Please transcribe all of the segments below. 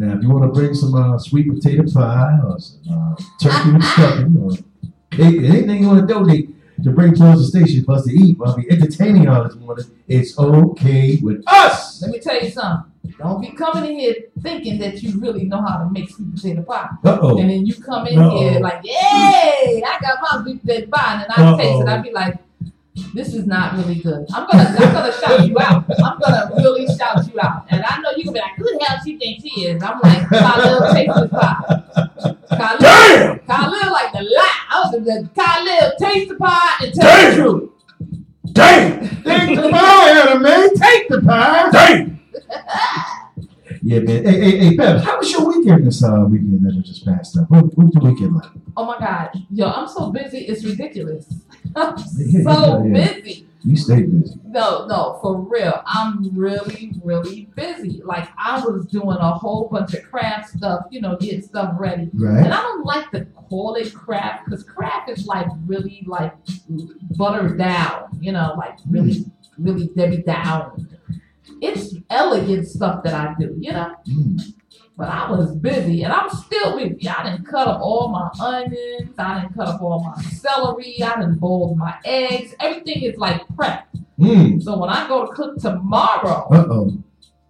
Now, if you want to bring some uh, sweet potato pie or some uh, turkey with stuffing or anything you want to donate to bring towards the station for us to eat while we entertaining y'all this morning, it's okay with us. Let me tell you something. Don't be coming in here thinking that you really know how to make sweet potato pie. Uh oh. And then you come in Uh-oh. here like, yay, I got my sweet potato pie. And then I taste it. I'd be like, this is not really good. I'm gonna I'm gonna shout you out. I'm gonna really shout you out. And I know you're gonna be like, who the hell she thinks she is? I'm like, Khalil taste this pie. Khalil, Damn! Khalil like the lie. I was the Khalil taste the pie and tell Damn. the truth. Damn! Take the pie, anime. Take the pie. Damn! Yeah, man. Hey, hey, hey, Bev, how was your weekend this uh, weekend that just passed up? What, what was your weekend like? Oh my God. Yo, I'm so busy, it's ridiculous. I'm so busy. You stay busy. No, no, for real. I'm really, really busy. Like I was doing a whole bunch of craft stuff, you know, getting stuff ready. Right. And I don't like to call it craft because craft is like really like buttered down, you know, like really, really Debbie down. It's elegant stuff that I do, you know. Mm. But I was busy and I'm still busy. I didn't cut up all my onions. I didn't cut up all my celery. I didn't boil my eggs. Everything is like prepped. Mm. So when I go to cook tomorrow, Uh oh.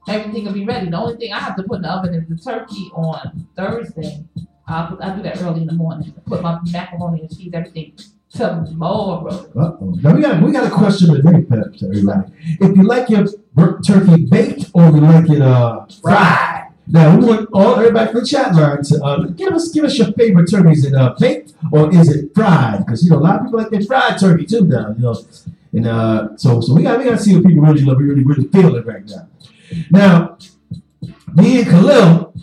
everything will be ready. The only thing I have to put in the oven is the turkey on Thursday. I'll I do that early in the morning. Put my macaroni and cheese, everything tomorrow. Uh oh. Now we got we got a question today, Pep, to everybody. If you like your turkey baked or you like it uh fried. Now we want all everybody from the chat line to uh, give us give us your favorite turkey. Is it uh, baked or is it fried? Because you know a lot of people like their fried turkey too now. You know, and uh, so so we got we got to see what people really love. We really really feel it right now. Now, me and Khalil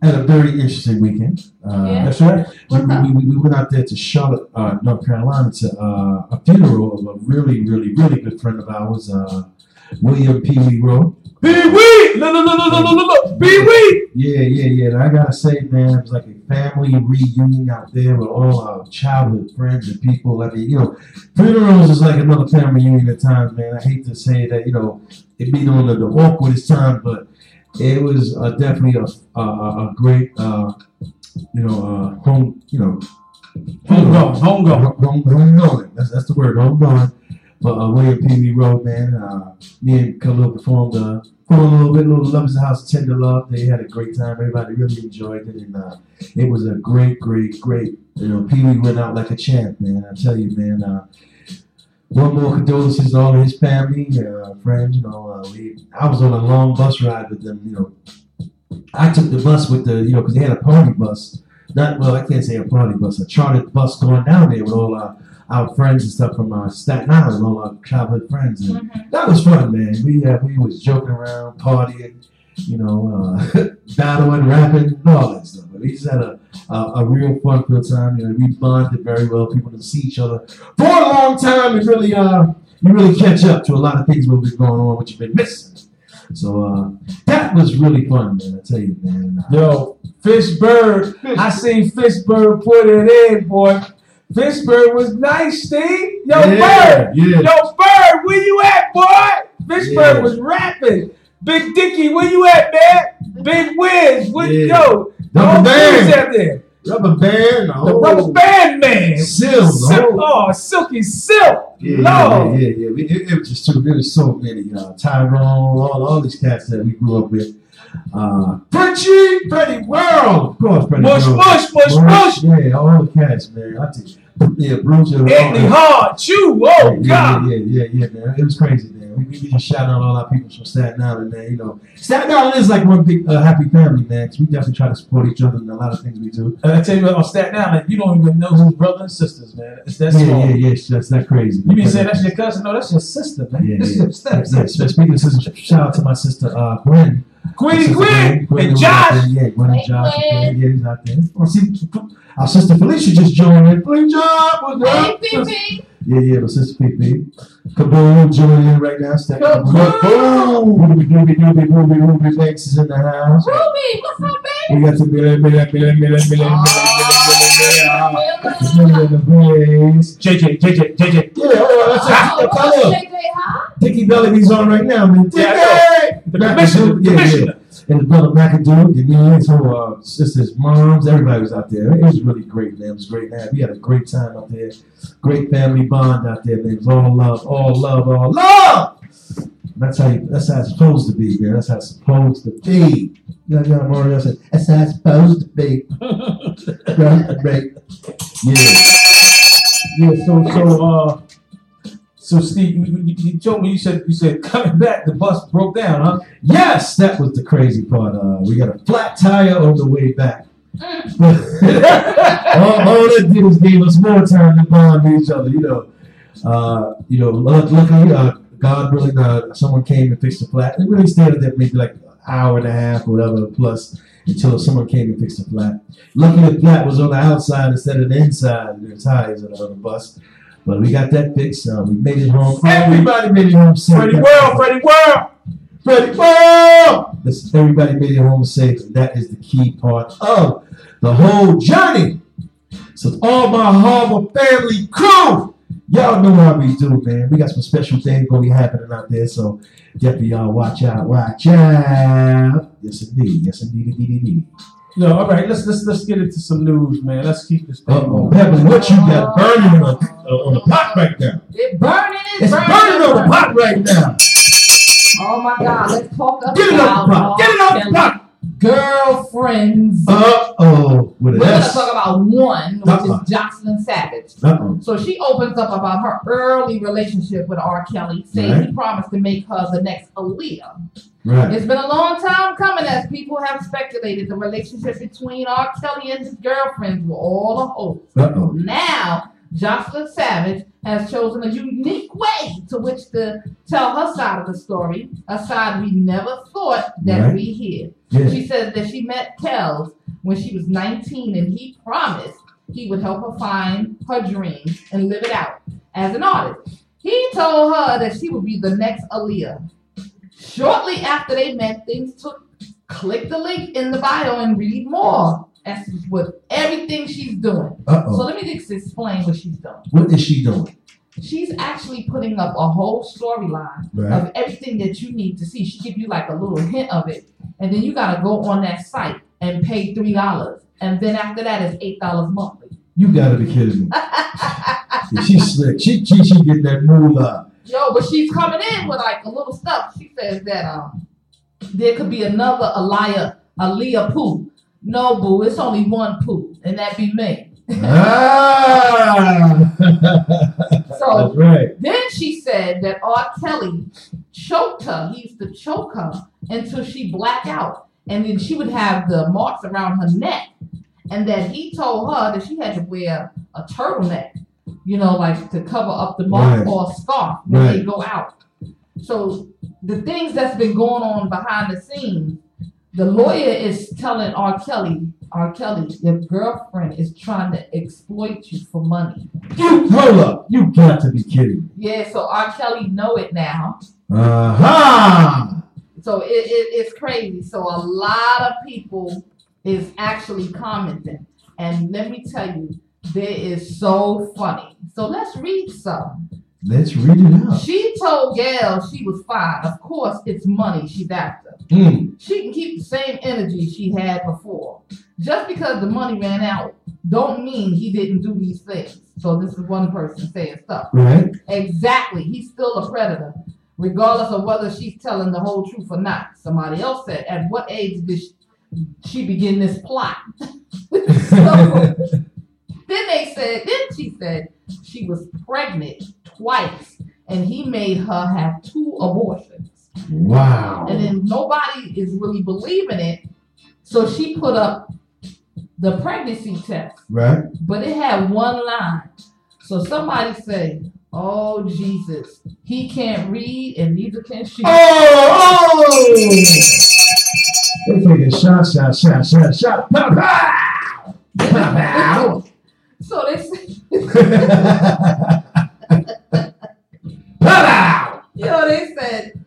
had a very interesting weekend. Uh, Yeah. That's right. We, we, we, we went out there to Charlotte, uh, North Carolina, to uh, a funeral of a really, really, really good friend of ours, uh, William Pee Wee Rowe. Pee Wee! Look, look, look, look, look, look, look! Pee Wee! Yeah, yeah, yeah. And I gotta say, man, it was like a family reunion out there with all our childhood friends and people. I mean, you know, funerals is like another family reunion at times, man. I hate to say that, you know, it being on the, the awkwardest time, but it was uh, definitely a, a, a great, uh, you know, uh, home, you know, Homegrown, homegrown. Home, homegrown. That's that's the word, homegrown. But uh, William Pee Wee Road, man. Uh, me and Khalil performed uh, performed a little bit, little Love is the House, Tender Love. They had a great time. Everybody really enjoyed it, and uh, it was a great, great, great. You know, Pee Wee went out like a champ, man. I tell you, man. Uh, one more condolences to all his family, uh, friends. You know, uh, we, I was on a long bus ride with them. You know, I took the bus with the, you know, because they had a party bus. Not well, I can't say a party bus, a chartered bus going down there with all our, our friends and stuff from uh, Staten Island, all our childhood friends. And Mhm. that was fun, man. We uh, we was joking around, partying, you know, uh, battling, rapping, and all that stuff. But we just had a, a, a real fun filled time. You know, we bonded very well. People didn't see each other for a long time, and really, uh, you really catch up to a lot of things that been going on, what you've been missing. So uh, that was really fun, man. I tell you, man. Yo, Fishbird. I seen Fishbird put it in, boy. Fishbird was nice, Steve. Yo, yeah, Bird. yeah. Yo, Bird, where you at, boy? Fishbird Yeah. was rapping. Big Dicky, where you at, man? Big Wiz, where you go? Rubber band. out there. Rubber band, The oh, rubber band man. Silk, Silk, oh. oh, silky silk. Yeah, Lord. yeah, yeah, yeah. It, it was just too. There was so many. Uh, Tyrone, all, all these cats that we grew up with. Uh, Frenchie, Freddie World, of course, Freddie Mush, World. mush, mush, mush. Yeah, all the cats, man. I think, yeah, Bruce. Anthony Hard, Chew. Oh, yeah, God. yeah, yeah, yeah, yeah, man. It was crazy, man. We, we just shout out all our people from Staten Island, man. You know, Staten Island is like one big uh, happy family, man. Because we definitely try to support each other in a lot of things we do. And I tell you what, on Staten Island, you don't even know who's brother and sisters, man. It's that yeah, small. yeah, yeah. That's that crazy. You mean saying that's your cousin? No, that's your sister, man. Yeah, yeah. your step- Yeah, speaking of sisters, shout out to my sister uh, Gwen. Queen Quinn, and Josh. Yeah, Gwen and Josh. Yeah, he's out there. Oh, see, our sister Felicia just joined in. Great job. What's up? Yeah, yeah, but sister PP. Kaboom, joining in right now. Step Kaboom. Ruby, Ruby, Ruby, Ruby, Ruby, Max is in the house. Ruby, what's baby? We got to be million, million, million, JJ, JJ, JJ. Yeah, oh, that's Oh, it. Tell him. JJ, huh? Dickie Belly's on right now, man. Yeah, Dickie! The Back commissioner, the yeah, yeah. and his brother McAdoo, Denise, her uh, sisters, moms, everybody was out there. It was really great, man. It was great, man. We had a great time out there. Great family bond out there, man. It was all love, all love, all love. That's how you, that's how it's supposed to be, man. That's how it's supposed to be. You know, Mario said, that's how it's supposed to be. right, right. Yeah. Yeah, so so uh so Steve, you, you, you told me you said you said coming back the bus broke down, huh? Yes, that was the crazy part. Uh, we got a flat tire on the way back. all, all that did was gave us more time to bond with each other, you know. Uh, you know, luck- luckily, uh, God willing, uh, someone came and fixed the flat. It really stayed there maybe like an hour and a half or whatever plus until someone came and fixed the flat. Luckily, the flat was on the outside instead of the inside of the tires on the, on the bus. But we got that fixed. Uh, we made it home. Everybody made it home safe. Freddie World, Freddie World. Freddie World! Listen, everybody made it home safe, and that is the key part of the whole journey. So, all my Harbor family crew, y'all know how we do, man. We got some special things going to be happening out there, so definitely y'all watch out, watch out. Yes, indeed. Yes, indeed, indeed, indeed. No, all right, let's let's let's get into some news, man. Let's keep this thing Uh oh, moving. Beverly, what you got burning on, uh, on the pot right now? It burning, it's, It's burning on the pot right now. Oh my God, let's talk about Get it off the pot. Get it off the pot. Girlfriends. Uh oh, We're gonna talk about one, which Uh-uh. is Jocelyn Savage. Uh oh. So she opens up about her early relationship with R. Kelly, saying Right. he promised to make her the next Aaliyah. Right. It's been a long time coming as people have speculated the relationship between R. Kelly and his girlfriends were all a hoax. Now, Jocelyn Savage has chosen a unique way to which to tell her side of the story, a side we never thought that Right. we hear. Yeah. She says that she met Kells when she was 19 and he promised he would help her find her dreams and live it out as an artist. He told her that she would be the next Aaliyah. Shortly after they met, things took. Click the link in the bio and read more. That's what everything she's doing. Uh-oh. So let me just explain what she's doing. What is she doing? She's actually putting up a whole storyline Right. of everything that you need to see. She give you like a little hint of it, and then you gotta go on that site and pay three dollars, and then after that is eight dollars monthly. You gotta be kidding me. Yeah, she's slick. She she she get that moolah. Yo, but she's coming in with like a little stuff. She says that um there could be another Aliyah Aliyah Pooh. No, boo, it's only one poo, and that be me. ah. So right. Then she said that R. Kelly choked her. He used to choke her until she black out. And then she would have the marks around her neck. And that he told her that she had to wear a turtleneck, you know, like to cover up the mark Right. or a scarf when they go out. So the things that's been going on behind the scenes, the lawyer is telling R. Kelly, R. Kelly, your girlfriend is trying to exploit you for money. You hold up. You got to be kidding. Yeah, so R. Kelly know it now. Uh-huh. So it, it, it's crazy. So a lot of people is actually commenting. And let me tell you, there is so funny. So let's read some. Let's read it out. She told Gail she was fine. Of course, it's money she's after. Mm. She can keep the same energy she had before. Just because the money ran out, don't mean he didn't do these things. So this is one person saying stuff. Right? Exactly. He's still a predator, regardless of whether she's telling the whole truth or not. Somebody else said, At what age did she, begin this plot? so then they said, then she said she was pregnant twice and he made her have two abortions. Wow. And then nobody is really believing it. So she put up the pregnancy test Right? but it had one line. So somebody say, "Oh Jesus, he can't read and neither can she." Oh! oh! They taking shot, shot, shot, shot, shot. Pow, pow! Pow, pow. So they say, Pow! you know, they said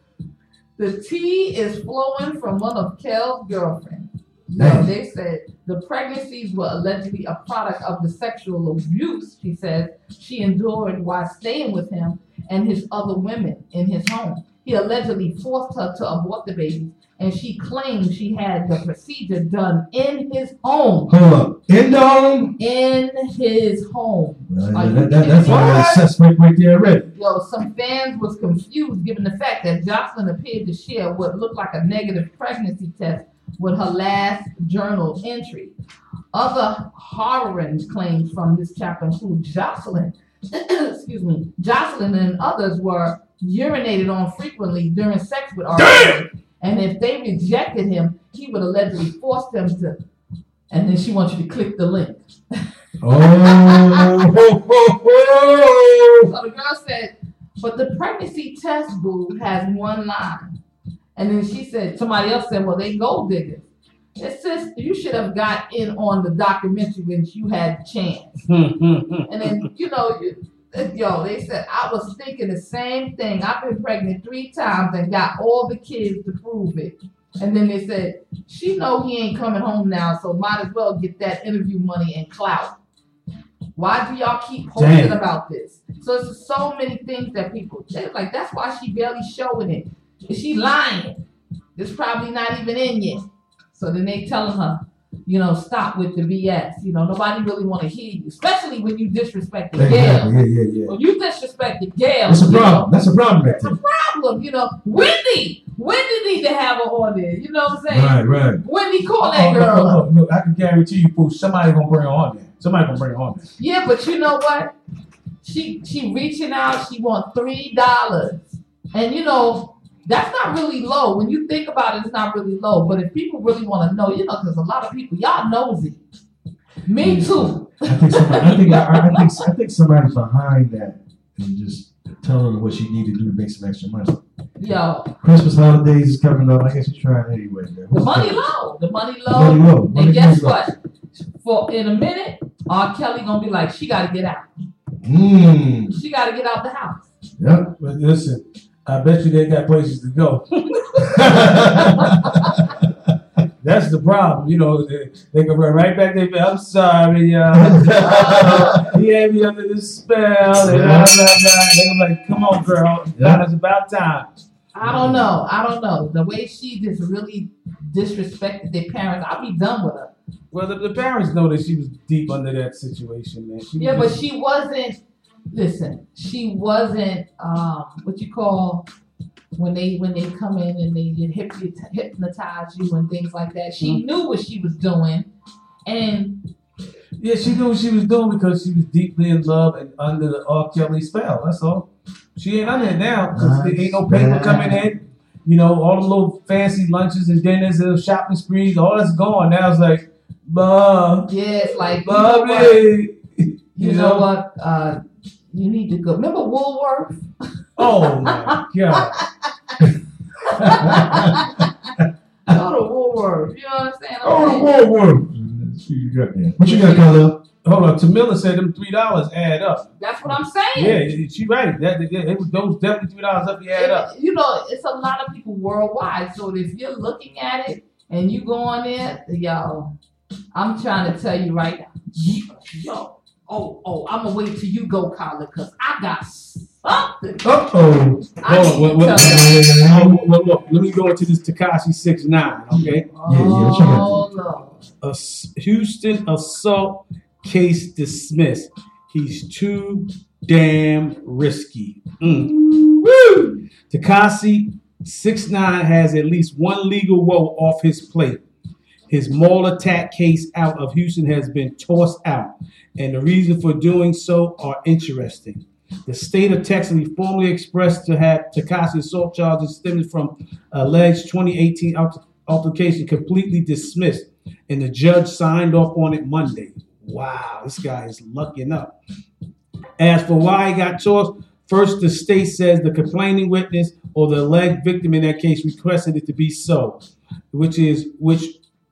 the tea is flowing from one of Kel's girlfriends. No, Damn. they said the pregnancies were allegedly a product of the sexual abuse. She says she endured while staying with him and his other women in his home. He allegedly forced her to abort the babies and she claimed she had the procedure done in his home. Hold up. In the home? In his home. Well, you that, that, that's all that suspect right there already. Yo, some fans was confused given the fact that Jocelyn appeared to share what looked like a negative pregnancy test with her last journal entry. Other horroring claims from this chapter include Jocelyn, excuse me, Jocelyn and others were urinated on frequently during sex with R. And if they rejected him, he would allegedly force them to. And then she wants you to click the link. Oh. So the girl said, but the pregnancy test boo has one line. And then she said, somebody else said, well, they gold diggers. It says you should have got in on the documentary when you had the chance. And then, you know, you, yo, they said, I was thinking the same thing. I've been pregnant three times and got all the kids to prove it. And then they said, she know he ain't coming home now, so might as well get that interview money and clout. Why do y'all keep posting about this? So it's so many things that people like. That's why she barely showing it. Is she lying? It's probably not even in yet. So then they telling her, you know, stop with the BS. You know, nobody really want to hear you, especially when you disrespect the Exactly. Gail. Yeah, yeah, yeah. When you disrespect the Gail, That's a you know, problem. That's a problem It's a problem. You know, Wendy, Wendy need to have her on there. You know what I'm saying? Right, right. Wendy, call Oh, that no, girl. no, up. no, no, I can guarantee you, fool, somebody gonna bring her on there. Somebody gonna bring her on there. Yeah, but you know what? She she reaching out. She want three dollars, and you know that's not really low. When you think about it, it's not really low. But if people really want to know, you know, because a lot of people, y'all nosy. Me too. I think somebody, I think I, I think I think somebody's behind that and just telling her what she need to do to make some extra money. Yo, Christmas holidays is coming up. I guess she's trying anyway. Man. the money low. The money The money low. low. Money And guess low. what? For in a minute, R. Kelly gonna be like, she got to get out. Mmm. She got to get out the house. Yep. But listen, I bet you they got places to go. That's the problem. You know, they, they can run right back there. I'm sorry, y'all. he had me under the spell. And blah, blah, blah. They gonna like, come on, girl. Yeah. It's about time. I don't know. I don't know. The way she just really disrespected their parents, I'll be done with her. Well, the, the parents know that she was deep under that situation, man. She Yeah, was but she wasn't. Listen, she wasn't. Um, what you call when they when they come in and they hypnotize you and things like that. She Mm-hmm. knew what she was doing, and Yeah, she knew what she was doing because she was deeply in love and under the R. Kelly spell. That's all. She ain't under it now because there ain't no paper coming in. You know, all the little fancy lunches and dinners and shopping sprees, all that's gone. Now it's like, bah, yeah, it's like you know what? You know what? Uh, you need to go. Remember Woolworth? Oh my God. Go to Woolworth. You know what I'm saying? I'm Oh, saying? whoa, whoa. You got there. What you got, Carla? Hold on. Tamila said them three dollars add up. That's what I'm saying. Yeah, she right. That, that it was those definitely three dollars up. You add up. You know, it's a lot of people worldwide. So if you're looking at it and you go on there, yo, I'm trying to tell you right now, yo, oh, oh, I'm gonna wait till you go, Carla, cause I got something. Uh oh. Hold on, to you. Oh, look, let me go into this Tekashi six nine. Okay. Yeah, yeah, what you? Oh, Lord. a S- Houston assault case dismissed. He's too damn risky. Mm. Woo! Tekashi six nine has at least one legal woe off his plate. His mall attack case out of Houston has been tossed out, and the reason for doing so are interesting. The state of Texas formally expressed to have Tekashi assault charges stemming from alleged 2018 altercation completely dismissed and the judge signed off on it Monday. Wow, this guy is lucking up. As for why he got tossed, first the state says the complaining witness or the alleged victim in that case requested it to be so, which is which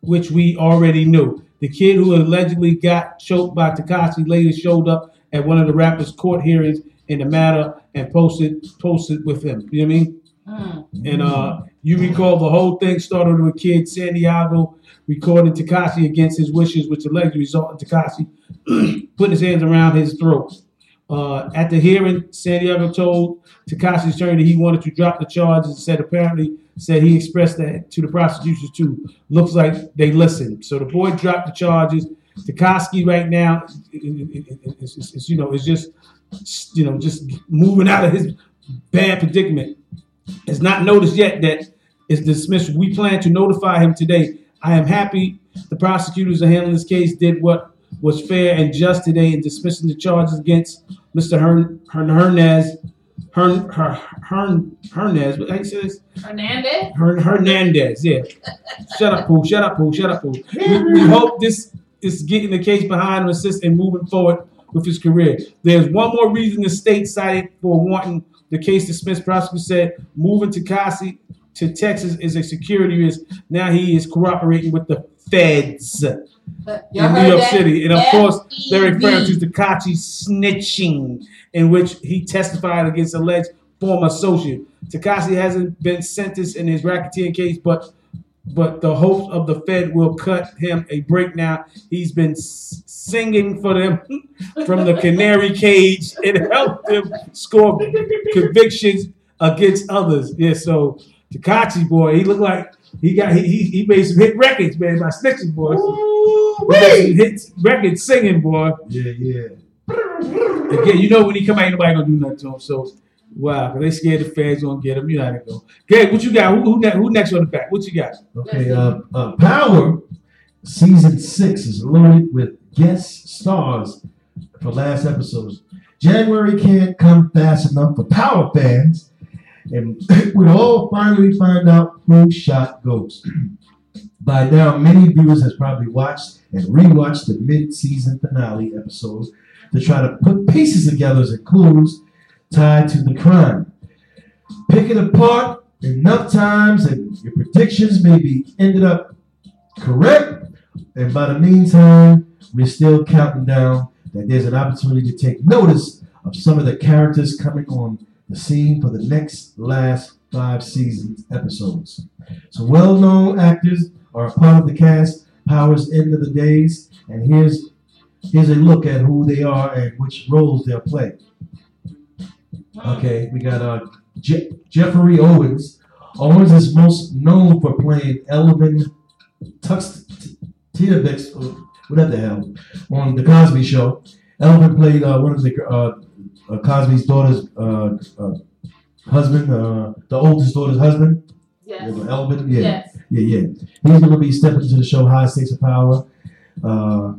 which we already knew. The kid who allegedly got choked by Tekashi later showed up at one of the rapper's court hearings in the matter and posted posted with him. You know what I mean? Mm. And uh, you recall the whole thing started with a kid, Santiago, recording Tekashi against his wishes, which allegedly resulted in Tekashi putting his hands around his throat. Uh, at the hearing, Santiago told Tekashi's attorney that he wanted to drop the charges and said apparently said he expressed that to the prosecutors too. Looks like they listened. So the boy dropped the charges. Tekashi right now is, you know is just you know just moving out of his bad predicament. It's not noticed yet that it's dismissed. We plan to notify him today. I am happy the prosecutors are handling this case did what was fair and just today in dismissing the charges against Mr. Hern, Hernandez. Hern, Her, Hern, Hernandez, what you say this? Hernandez? Hern, Hernandez, yeah. shut up, Pooh. Shut up, Pooh. Shut up, Pooh. We, we hope this is getting the case behind him, assist and moving forward with his career. There's one more reason the state cited for wanting the case dismissed. Prosecutor said moving to Tekashi to Texas is a security risk. Now he is cooperating with the feds In New York that? City. And of course, E referring to. Tekashi snitching, in which he testified against alleged former associate. Tekashi hasn't been sentenced in his racketeering case, but but the hopes of the Fed will cut him a break now. He's been s- singing for them from the canary cage and helped them score convictions against others. Yeah, so Tekashi boy, he looked like he got he, he, he made some hit records, man, by snitching Boy. He made some hit records singing, boy. Yeah, yeah. Again, you know when he come out, ain't nobody gonna do nothing to him. So wow, 'cause they scared the fans gonna get him. You know how to go. Gabe, what you got? Who, who, who next on the back? What you got? Okay, uh, uh, Power season six is loaded with guest stars for last episodes. January can't come fast enough for Power fans, and we'll all finally find out who shot Ghost. By now, many viewers has probably watched and rewatched the mid-season finale episode to try to put pieces together as clues tied to the crime. Pick it apart enough times and your predictions may be ended up correct. And by the meantime, we're still counting down that there's an opportunity to take notice of some of the characters coming on the scene for the next last five seasons episodes. So well-known actors are a part of the cast. Powers end of the days, and here's here's a look at who they are and which roles they'll play. Okay, we got uh, Je- Geoffrey Owens. Owens is most known for playing Elvin Tux Tiavix, or whatever the hell, on the Cosby Show. Elvin played uh, one of the uh, uh, Cosby's daughter's uh, uh, husband, uh, the oldest daughter's husband. Yes. Elvin, yeah. Yes. Yeah, yeah. He's going to be stepping into the show High Stakes of Power. Uh,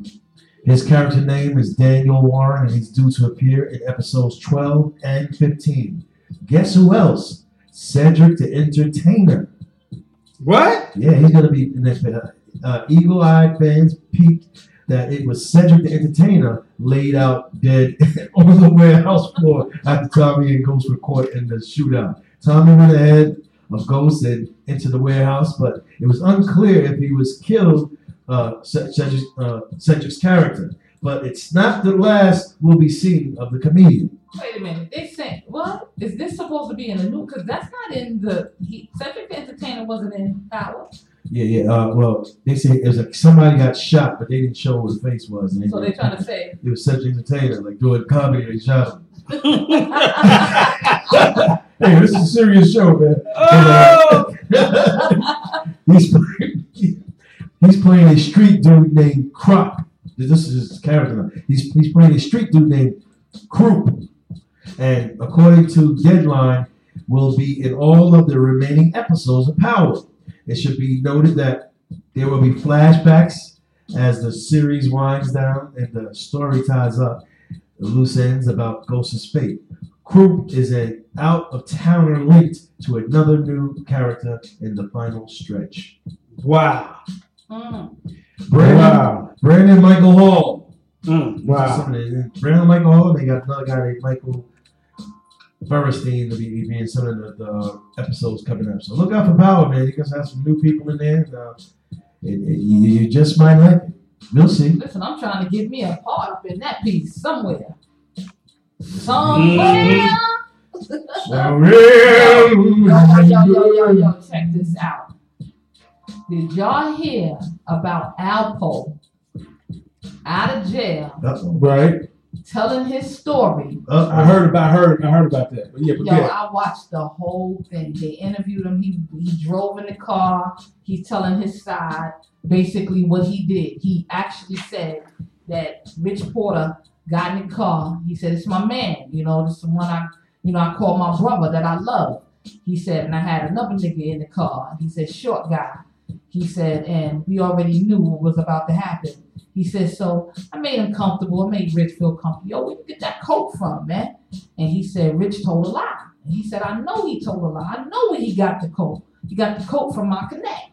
his character name is Daniel Warren, and he's due to appear in episodes 12 and 15. Guess who else? Cedric the Entertainer. What? Yeah, he's going to be in that. Uh, Eagle eyed fans peeped that it was Cedric the Entertainer laid out dead on the warehouse floor after Tommy and Ghost were caught in the shootout. Tommy went ahead of Ghost and into the warehouse, but it was unclear if he was killed, uh, Ced- Cedric, uh, Cedric's character. But it's not the last we'll be seeing of the comedian. Wait a minute. They said, what? Is this supposed to be in the new? Because that's not in the. He, Cedric the Entertainer wasn't in Power. Yeah, yeah. Uh, well, they say it was like somebody got shot, but they didn't show who the face was. And So they're trying to say. it was Cedric the Entertainer, like doing comedy. They shot him. Hey, this is a serious show, man. Oh! he's playing, he's playing a street dude named Crop. This is his character. now. He's he's playing a street dude named Croup, and according to Deadline, will be in all of the remaining episodes of Power. It should be noted that there will be flashbacks as the series winds down and the story ties up the loose ends about Ghost's fate. Croup is an out of towner linked to another new character in the final stretch. Wow. Mm. Brandon, Wow. Brandon Michael Hall. Mm, Wow. wow. Some of the- Brandon Michael Hall. They got another guy named Michael Burstein to be, in some of the, the episodes coming up. So look out for Power, man. You guys have some new people in there. And, uh, it, it- you, you just might like it. We'll see. Listen, I'm trying to get me a part up in that piece somewhere. Somewhere. So, Yo, yo, yo, yo, yo, check this out. Did y'all hear about Alpo out of jail Uh-oh. Right. Telling his story. Uh, I heard about I heard I heard about that. But yeah, but Yo. I watched the whole thing. They interviewed him. He he drove in the car. He's telling his side, basically what he did. He actually said that Rich Porter got in the car. He said, "It's my man. You know, this is the one I, you know, I call my brother that I love." He said, and I had another nigga in the car. He said, "Short guy." He said, and we already knew what was about to happen. He said, so I made him comfortable. I made Rich feel comfortable. Yo, where you get that coat from, man? And he said, Rich told a lie. And he said, I know he told a lie. I know where he got the coat. He got the coat from my connect.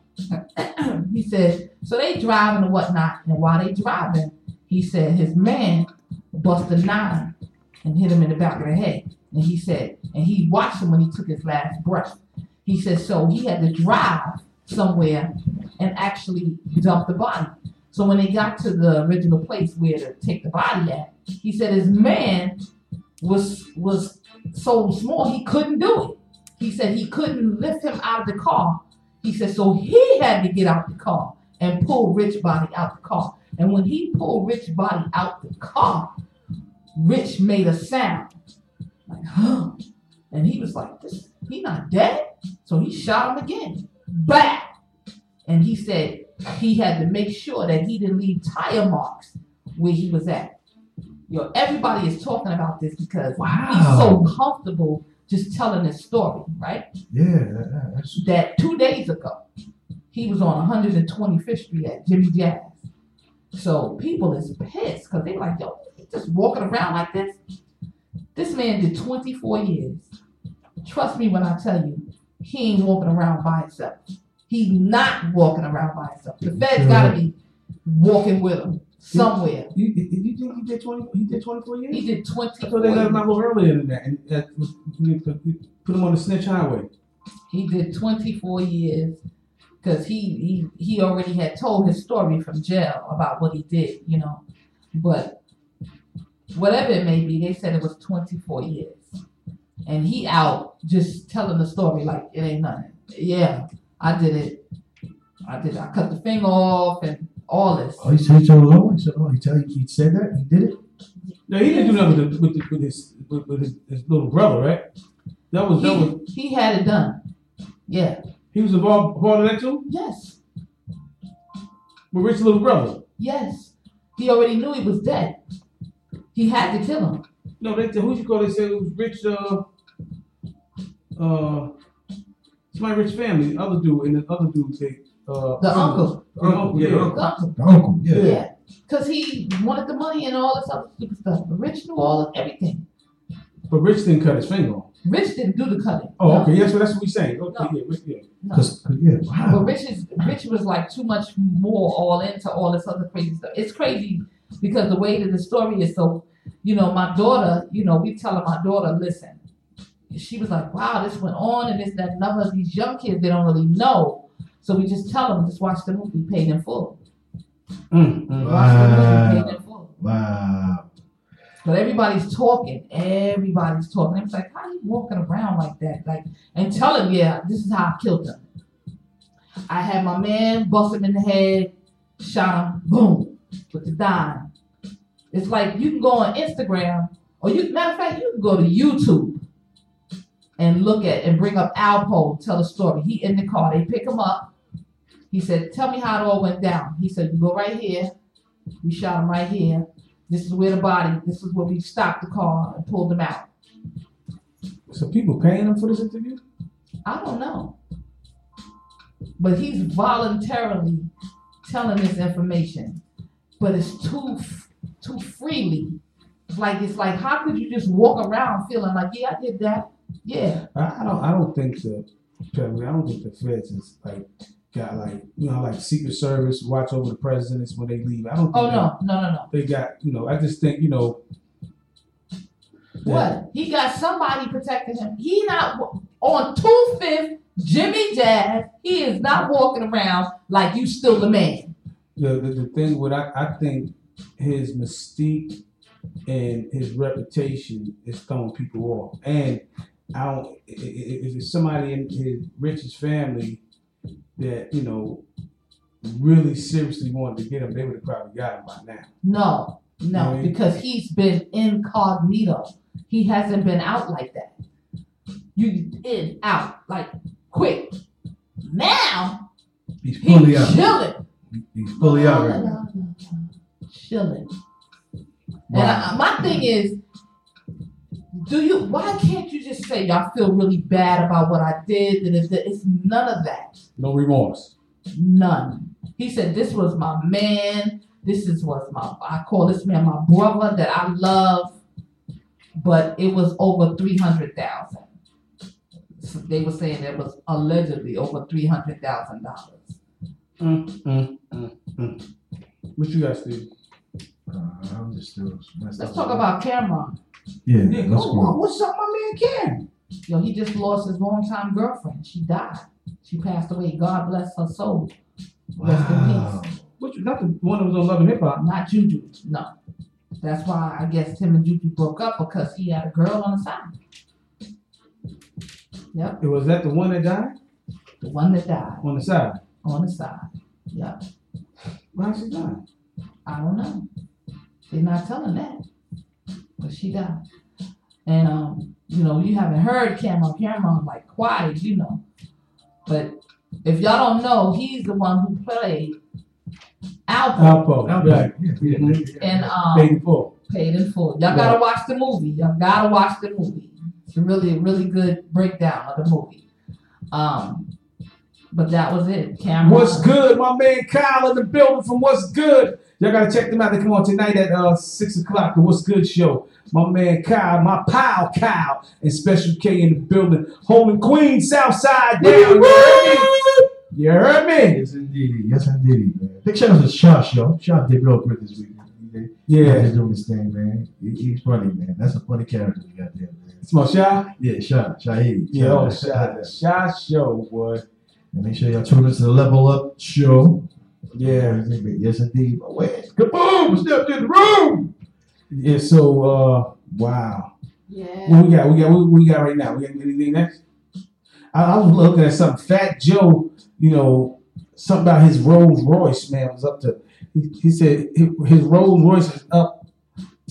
he said, so they driving and whatnot. And while they driving, he said his man busted nine and hit him in the back of the head. And he said, and he watched him when he took his last breath. He said, so he had to drive somewhere and actually dump the body. So when they got to the original place where to take the body at, he said his man was was so small he couldn't do it. He said he couldn't lift him out of the car. He said so he had to get out the car and pull Rich body out the car. And when he pulled Rich body out the car, Rich made a sound like huh, and he was like, "This he not dead." So he shot him again, back. And he said he had to make sure that he didn't leave tire marks where he was at. Yo, everybody is talking about this because he's so comfortable just telling his story, right? yeah, that- that's That two days ago, he was on 125th Street at Jimmy Jazz. So people is pissed because they're like, yo, just walking around like this. This man did 24 years. Trust me when I tell you, he ain't walking around by himself. He's not walking around by himself. The feds gotta be walking with him somewhere. You, you, you think he did twenty? He did twenty four years. He did I 24 thought they let him years. out a little earlier than that, and that was, put him on the snitch highway. He did 24 years because he, he he already had told his story from jail about what he did, you know. But whatever it may be, they said it was 24 years. And he out just telling the story like it ain't nothing. Yeah, I did it. I did it. I cut the finger off and all this. Oh, he said he told Lord. He said, oh, he tell you he said that he did it. No, he didn't do nothing with, the, with, the, with his with, with his, his little brother, right? That was that was He, he had it done. Yeah. he was involved part of that too. Yes. With Rich's little brother. Yes. He already knew he was dead. He had to kill him. No, they who you call? They said it was Rich. Uh, uh, it's my rich family. The other dude and the other dude they uh The uncle. The uncle, yeah. yeah. The uncle. The uncle, yeah. Yeah. Because he wanted the money and all this other stupid stuff. But Rich knew all of everything. But Rich didn't cut his finger off. Rich didn't do the cutting. Oh, No, okay. Yes, well, that's what we're saying. Okay, No. yeah, Rich, yeah. No. Cause, 'cause- yeah, But. Rich is Rich was like too much more all into all this other crazy stuff. It's crazy because the way that the story is so, you know, my daughter, you know, we tell telling my daughter, listen. She was like, wow, this went on and this, that, and another. These young kids, they don't really know. So we just tell them, just watch the movie, paid in full. Mm, mm. Watch the movie, Wow. paid in full. Wow. But everybody's talking. Everybody's talking. It's like, how you walking around like that? Like, and tell him, yeah, this is how I killed him. I had my man bust him in the head, shot him, boom, with the dime. It's like you can go on Instagram, or you matter of fact, you can go to YouTube and look at and bring up Alpo, tell a story. He in the car, they pick him up. He said, Tell me how it all went down. He said, You go right here. We shot him right here. This is where the body, this is where we stopped the car and pulled him out. So people paying him for this interview? I don't know. But he's voluntarily telling this information. But it's too too freely. It's like it's like how could you just walk around feeling like, yeah, I did that. Yeah. I, I don't. I don't think the. I don't think the feds is like got like you know like Secret Service watch over the presidents when they leave. I don't. Think Oh no, no, no, no. They got you know. I just think you know. What? He got somebody protecting him. He not on two fifth Jimmy Jazz. He is not walking around like you still the man. the, the, the thing with I, I think his mystique and his reputation is throwing people off. And I don't i- i- if it's somebody in his Rich's family that, you know, really seriously wanted to get him, they would have probably got him by now. No, No, Right. because he's been incognito. He hasn't been out like that. You in out like quick. Now He's he's fully out. chilling. He's fully out right. Chilling. And I, my thing is, do you? Why can't you just say y'all feel really bad about what I did? And it's, it's none of that. No remorse. None. He said this was my man. This is was my I call this man my brother that I love, but it was over three hundred thousand. So they were saying it was allegedly over three hundred thousand dollars. Mm, mm, mm, mm. What you guys do? Uh, I'm just still Let's up. talk about Cameron. Yeah, Yeah, let's oh, go. what's up, my man Cam? Yo, he just lost his longtime girlfriend. She died. She passed away. God bless her soul. Rest in Wow. peace. What you, not the one that was on Love and Hip Hop. Not Juju. No. That's why I guess him and Juju broke up because he had a girl on the side. Yep, It was that the one that died the one that died on the side. on the side. Yep. Why she died? I don't know. They're not telling that. But she died. And um, you know, you haven't heard Cameron. Cameron like quiet, you know. But if y'all don't know, he's the one who played Alpo Alpo. Right. Yeah, and um Paid in full. paid in full. Y'all gotta watch the movie. Y'all gotta watch the movie. It's a really, really good breakdown of the movie. Um, but that was it. Cameron. What's good, my man Kyle in the building from What's Good. Y'all gotta check them out. They come on tonight at uh six o'clock. The What's Good show. My man Kyle, my pal Kyle, and Special K in the building, holding Queen Southside down. You heard me? You heard me? Yes, indeed. Yes, indeed, man. Big shout out to Shosh, yo. Out to real quick this week. Yeah. He's doing his thing, man. He, he's funny, man. That's a funny character we got there, man. Small shot. Yeah, Shah, Shahid. Yeah, oh, Shah. shot. Shot show, boy. And make sure y'all tune into the Level Up show. Yeah. Yes, indeed. But wait, kaboom! Stepped in the room. Yeah. So, uh, wow. Yeah. What we got? We got. What we got right now? We got anything next? I, I was looking at something. Fat Joe, you know, something about his Rolls Royce. Man was up to. He, he said his his Rolls Royce is up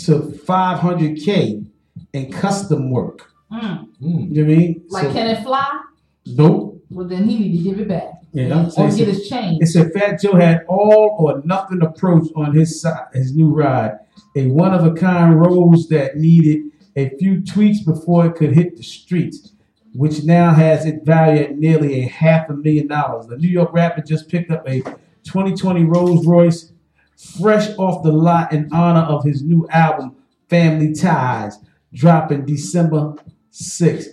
to 500k in custom work. Mm. Mm. You know what I mean? Like, So- can it fly? nope. Well, then he need to give it back. Yeah, Or get his change. It said Fat Joe had all or nothing approach on his side, his new ride, a one of a kind Rolls that needed a few tweaks before it could hit the streets, which now has it valued at nearly a half a million dollars. The New York rapper just picked up a 2020 Rolls Royce, fresh off the lot in honor of his new album Family Ties, dropping December 6th.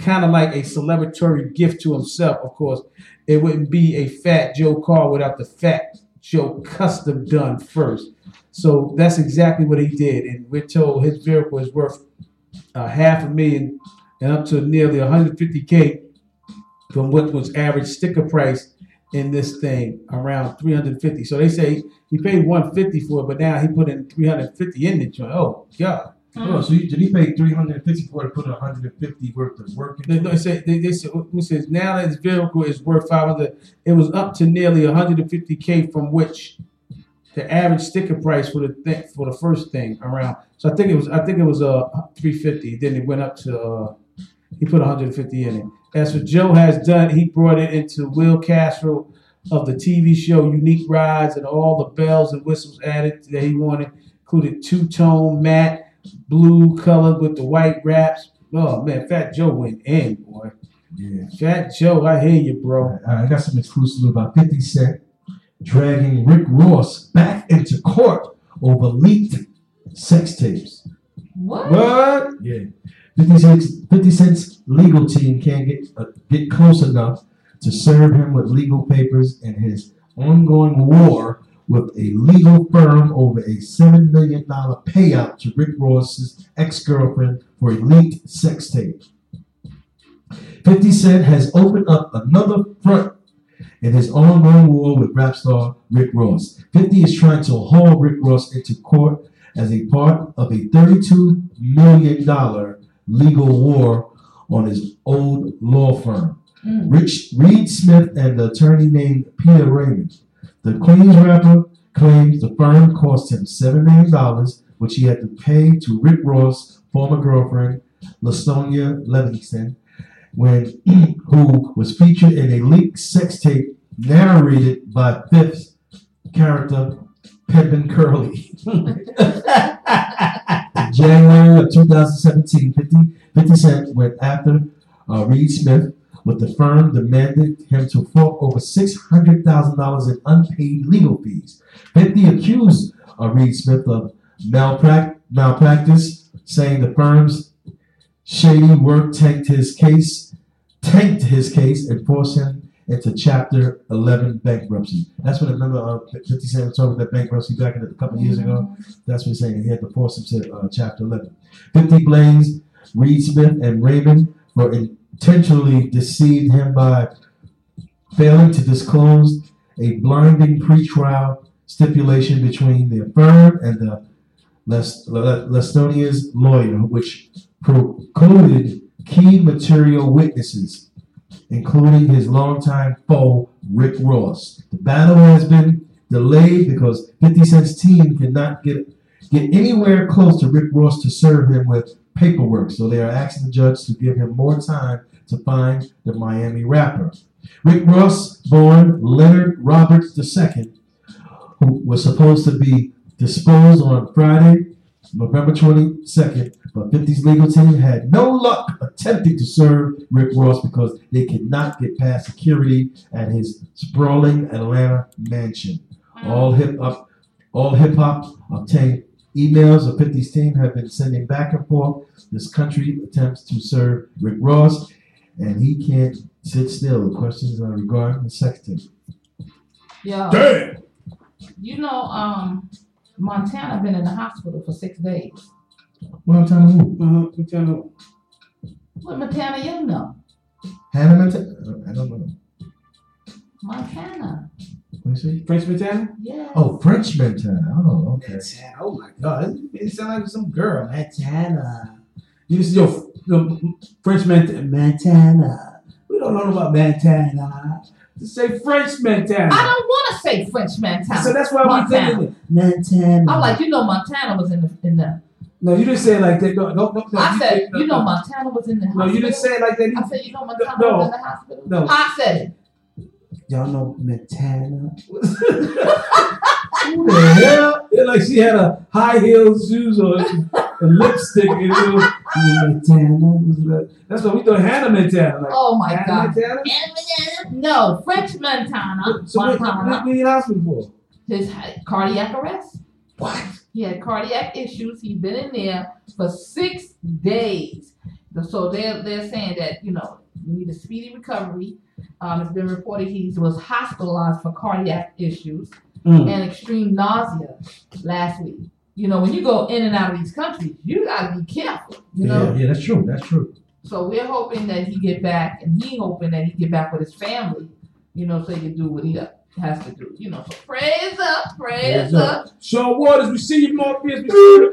Kind of like a celebratory gift to himself, of course it wouldn't be a Fat Joe car without the Fat Joe custom done first. So that's exactly what he did, and we're told his vehicle is worth a half a million and up to nearly 150k from what was average sticker price in this thing around 350. So they say he paid 150 for it, but now he put in 350 in the joint. Oh God! Oh, so you, did he pay 350 for to put 150 worth of work into they say they, they said it says now that his vehicle is worth 500. It was up to nearly 150k from which the average sticker price for the thing for the first thing around. So I think it was I think it was uh 350. Then it went up to uh, he put 150 in it. As for Joe has done, he brought it into Will Castro of the TV show Unique Rides and all the bells and whistles added that he wanted, included two tone matte blue color with the white wraps. Oh man, Fat Joe went in, boy. Yeah. Fat Joe, I hear you, bro. I I got some exclusive about 50 Cent dragging Rick Ross back into court over leaked sex tapes. What? What? Yeah. 50 Cent's, 50 Cent's legal team can't get uh, get close enough to serve him with legal papers in his ongoing war with a legal firm over a $7 million payout to Rick Ross's ex girlfriend for a leaked sex tape. 50 Cent has opened up another front in his ongoing war with rap star Rick Ross. 50 is trying to haul Rick Ross into court as a part of a $32 million legal war on his old law firm. Mm. Rich Reed Smith and the attorney named Peter Raymond. The Queens rapper claims the firm cost him $7 million, which he had to pay to Rick Ross' former girlfriend, Lastonia Leviston, when who was featured in a leaked sex tape narrated by Fifth's character, Pimpin' Curly. January of 2017, 50, 50 Cent went after uh, Reed Smith with the firm demanded him to fork over $600,000 in unpaid legal fees. 50 accused uh, Reed Smith of malprac- malpractice, saying the firm's shady work tanked his case, tanked his case, and forced him into Chapter 11 bankruptcy. That's when I remember uh, 50 Cent was talking about that bankruptcy back in a couple years ago. That's what he's saying. He had to force him to uh, Chapter 11. 50 blames Reed Smith and Raymond for intentionally deceived him by failing to disclose a blinding pretrial stipulation between the firm and the Les- Le- Lastonia's lawyer, which precluded key material witnesses, including his longtime foe, Rick Ross. The battle has been delayed because 50 Cent's team cannot get get anywhere close to Rick Ross to serve him with paperwork, so they are asking the judge to give him more time to find the Miami rapper. Rick Ross, born Leonard Roberts II, who was supposed to be disposed on Friday, November 22nd, but 50's legal team had no luck attempting to serve Rick Ross because they could not get past security at his sprawling Atlanta mansion. All hip hop, all hip hop obtained emails of 50's team have been sending back and forth. This country attempts to serve Rick Ross, and he can't sit still. The questions are regarding the sex tape. Yo, Damn. you know, um, Montana been in the hospital for six days. One time who? Uh-huh. We. What Montana you know? Hannah Montana? I don't know. Montana. What is it? French Montana? Yeah. Oh, French Montana. Oh, okay. Montana. Oh my God. It sounds like some girl. Montana. You just yo, the French Montana. We don't know about Montana. Just say French Montana. I don't want to say French Montana. So that's why we Montana. thinking. Montana. I'm like, you know, Montana was in the in the. No, you didn't say it like that. No, no, no, no, I said, no, you know, no. Montana was in the No, hospital. you didn't say it like that. I said, you know, Montana No. was in the hospital. No. I said it. Y'all know Montana. Who the hell? Yeah, like she had a high heel shoes on and lipstick and it was Montana. That's what we thought Hannah Montana. Like, Oh my Hannah God. Montana? No, French Montana. So what, Montana. what, what you in hospital for? His cardiac arrest. What? He had cardiac issues. He's been in there for six days. So they're they're saying that you know we need a speedy recovery. Um, it's been reported he was hospitalized for cardiac issues Mm. and extreme nausea last week. You know, when you go in and out of these countries, you gotta be careful. You know, Yeah, yeah, that's true. That's true. so we're hoping that he get back, and he hoping that he get back with his family. You know, so he can do what he has to do. You know, so praise up, praise Praise up. Sean Waters, we see you, Morpheus. We see you.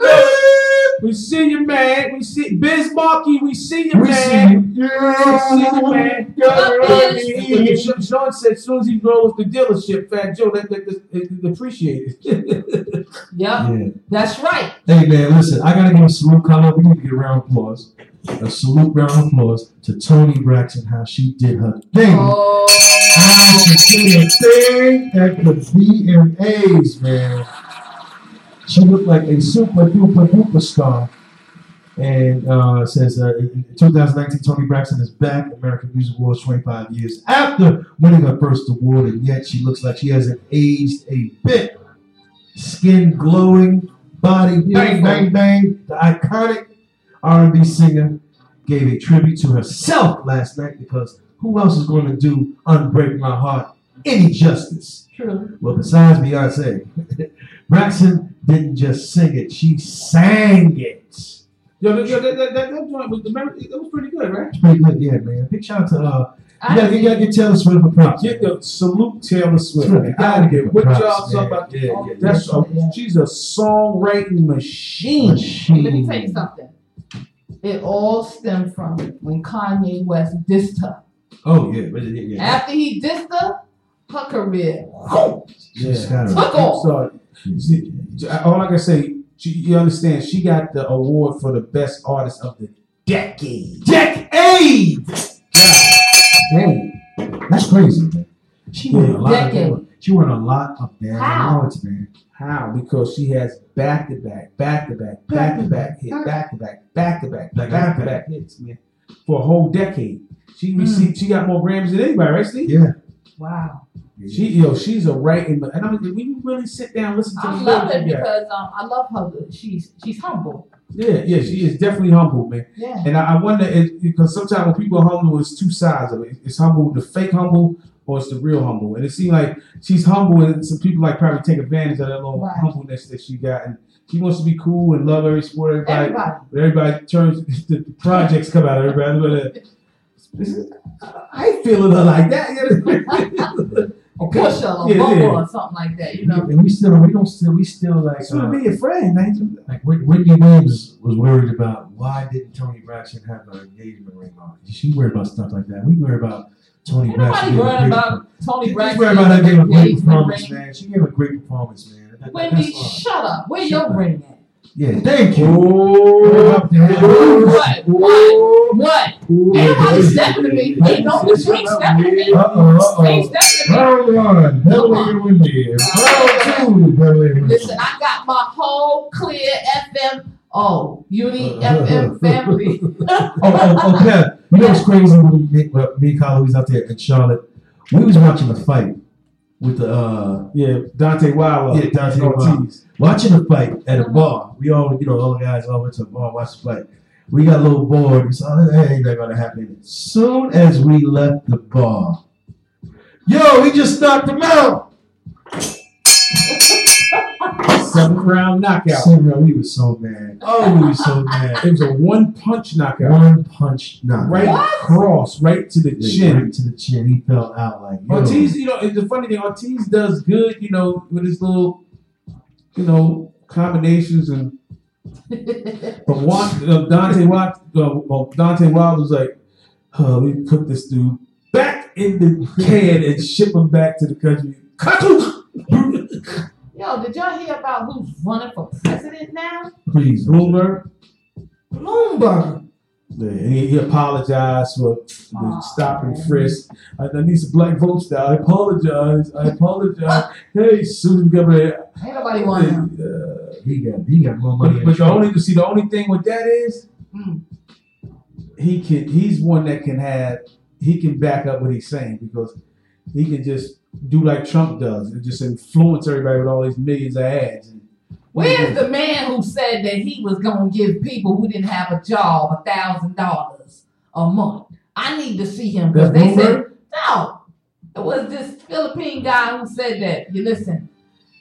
We see you, man. We see Biz Markie. We see you, We man. see you. We see you, man. Yes. Sean Sean said as soon as he rolls the dealership, Fat Joe, that, that, that, that appreciate it. Yep, Yeah. that's right. Hey man, listen, I gotta give a salute, Carla. We need to get a round of applause. A salute round of applause to Toni Braxton, how she did her thing. Oh, How she did her thing at the VMAs, man. She looked like a super duper duper star. And uh, it says uh, in 2019, Toni Braxton is back. American Music Awards 25 years after winning her first award, and yet she looks like she hasn't aged a bit. Skin glowing, body bang bang bang. The iconic R&B singer gave a tribute to herself last night because who else is going to do "Unbreak My Heart" any justice? true. Well, besides Beyonce, Braxton didn't just sing it; she sang it. Yo, that, yo, that, that, that, that joint was, the memory, that was pretty good, right? It's pretty good, yeah, man. Big shout out to uh, you I gotta, you gotta get Taylor Swift a props. Get the salute Taylor Swift. Swift, you gotta I don't give care her what props, y'all talk about. Yeah, yeah, That's a, she's a songwriting machine. Machine. Let me tell you something. It all stemmed from when Kanye West dissed her. Oh yeah, yeah, yeah. yeah. After he dissed her, her career. She just got Took her. off. So, all I can say, she, you understand, she got the award for the best artist of the decade. Decade! Dang, that's crazy, man. She won a lot. Decade. Of, she won a lot of damn awards, man. How? Because she has back to back, back to back, back to back hit, back to back, back to back, back to back hits, man, for a whole decade. She received, she got more Grammys than anybody, right, Steve? Yeah. Wow. She, yo, she's a writing, and I mean, when you really sit down, and listen to I the love lyrics it she because um, I love her. She's she's humble. Yeah, yeah, she is definitely humble, man. Yeah. And I, I wonder if, because sometimes when people are humble, it's two sides of it. It's humble, the fake humble, or it's the real humble. And it seems like she's humble, and some people like probably take advantage of that little Right. humbleness that she got. And she wants to be cool and love every sport, everybody. Everybody. But everybody turns the projects come out of everybody. But, uh, I ain't feeling her like that. Or push her or Yeah, bump yeah. or something like that. You know. And we still, we don't still, we still like, Just want uh, be your friend, man. like Whitney Williams was worried about why didn't Toni Braxton have an engagement ring on? She worried about stuff like that. We worry about Toni Ain't nobody worrying getting a great- about Toni Braxton. worried about her giving a great performance, man. She gave a great performance, man. That- Wendy, shut up. Where Shut your up. ring at? Yeah, thank you. Oh, What? What? What? Everybody stepping to me. Ain't no between stepping to me. Uh-oh, Ain't uh-oh. stepping to me. Round one, Beverly Wendy. Round two, Beverly Wendy. Listen, I got my whole clear FM. Oh, Uni Uh, FM family. oh, oh, oh, yeah. You know what's crazy? When me, when me and Kyle was out there in Charlotte, we was watching a fight with the uh, yeah, Deontay Wilder. Yeah, Dante Ortiz. watching a fight at a bar. We all, you know, all the guys all went to a bar, watch the fight. We got a little bored. We saw that ain't not gonna happen. Soon as we left the bar, yo, he just knocked him out. Seventh round knockout. So, bro, we was so mad. Oh, he was so mad. It was a one punch knockout. One punch knockout. Right What? across, right to the Yeah, chin. right to the chin. He fell out like yo. Ortiz, you know, it's the funny thing, Ortiz does good, you know, with his little, you know, combinations and but one uh, Deontay Wild, uh, well, Deontay Wild was like, oh, we put this dude back in the can and ship him back to the country. Yo, did y'all hear about who's running for president now? Please, Bloomberg, Bloomberg. yeah, he, he apologized for the Aw, stop and man. frisk. I, I need some black votes now. I apologize. I apologize. hey, Susan Gabriel. Ain't nobody want him. Uh, he got he got more money. But, in but the Trump. only see the only thing with that is Mm. he can he's one that can have he can back up what he's saying because he can just do like Trump does and just influence everybody with all these millions of ads. And, Where's the man who said that he was gonna give people who didn't have a job a thousand dollars a month? I need to see him because they said no. It was this Philippine guy who said that. You listen,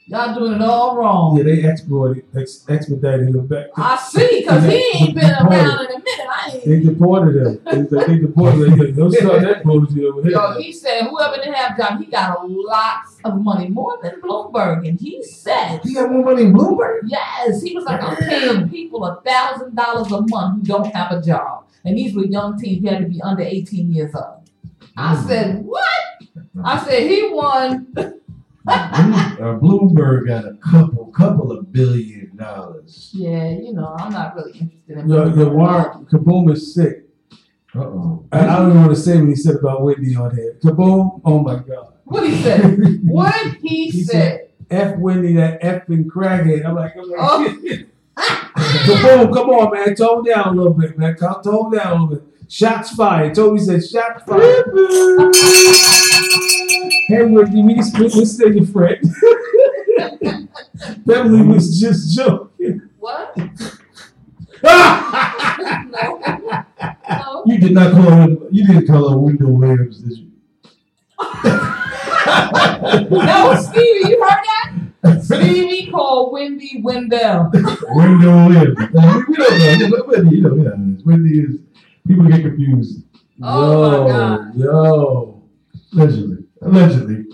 y'all doing it all wrong. Yeah, they exploited, ex, expedited him back. To, I see, cause he ain't been around in a minute. I ain't. they deported him. They, they deported him. Don't start that bullshit over here. Yo, he said whoever didn't have a job, he got a lot of money, more than Bloomberg, and he said He got more money than Bloomberg. Yes, he was like, I'm paying people a thousand dollars a month who don't have a job, and these were young teens who had to be under 18 years old. I Mm. said, what? I said he won. Uh, Bloomberg got a couple couple of billion dollars. Yeah, you know, I'm not really interested in. Yo, Warren Kaboom is sick. Uh oh. I, I don't even want to say what he said about Whitney on here. Kaboom, oh my God. What he said? What he, He said? F Whitney, that effing crackhead. I'm like, I'm like, Oh. Kaboom, come on, man. Tone down a little bit, man. Tone down a little bit. Shots fired. Toby said, shots fired. we, we, we still your friend. Beverly was just joking. What? Ah! No. No. You did not call him. You didn't call him Wendell Williams, did you? No, Stevie, you heard that? Stevie called Wendy Wendell. Wendell Williams. Uh, we, don't know. Wendy, you know, yeah. Wendy is. People get confused. Oh, my God. yo. Allegedly. Allegedly.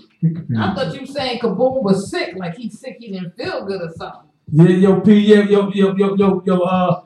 I thought you were saying Kaboom was sick, like he's sick, he didn't feel good or something. Yeah, yo, P, yeah, yo, yo, yo, yo, yo, uh,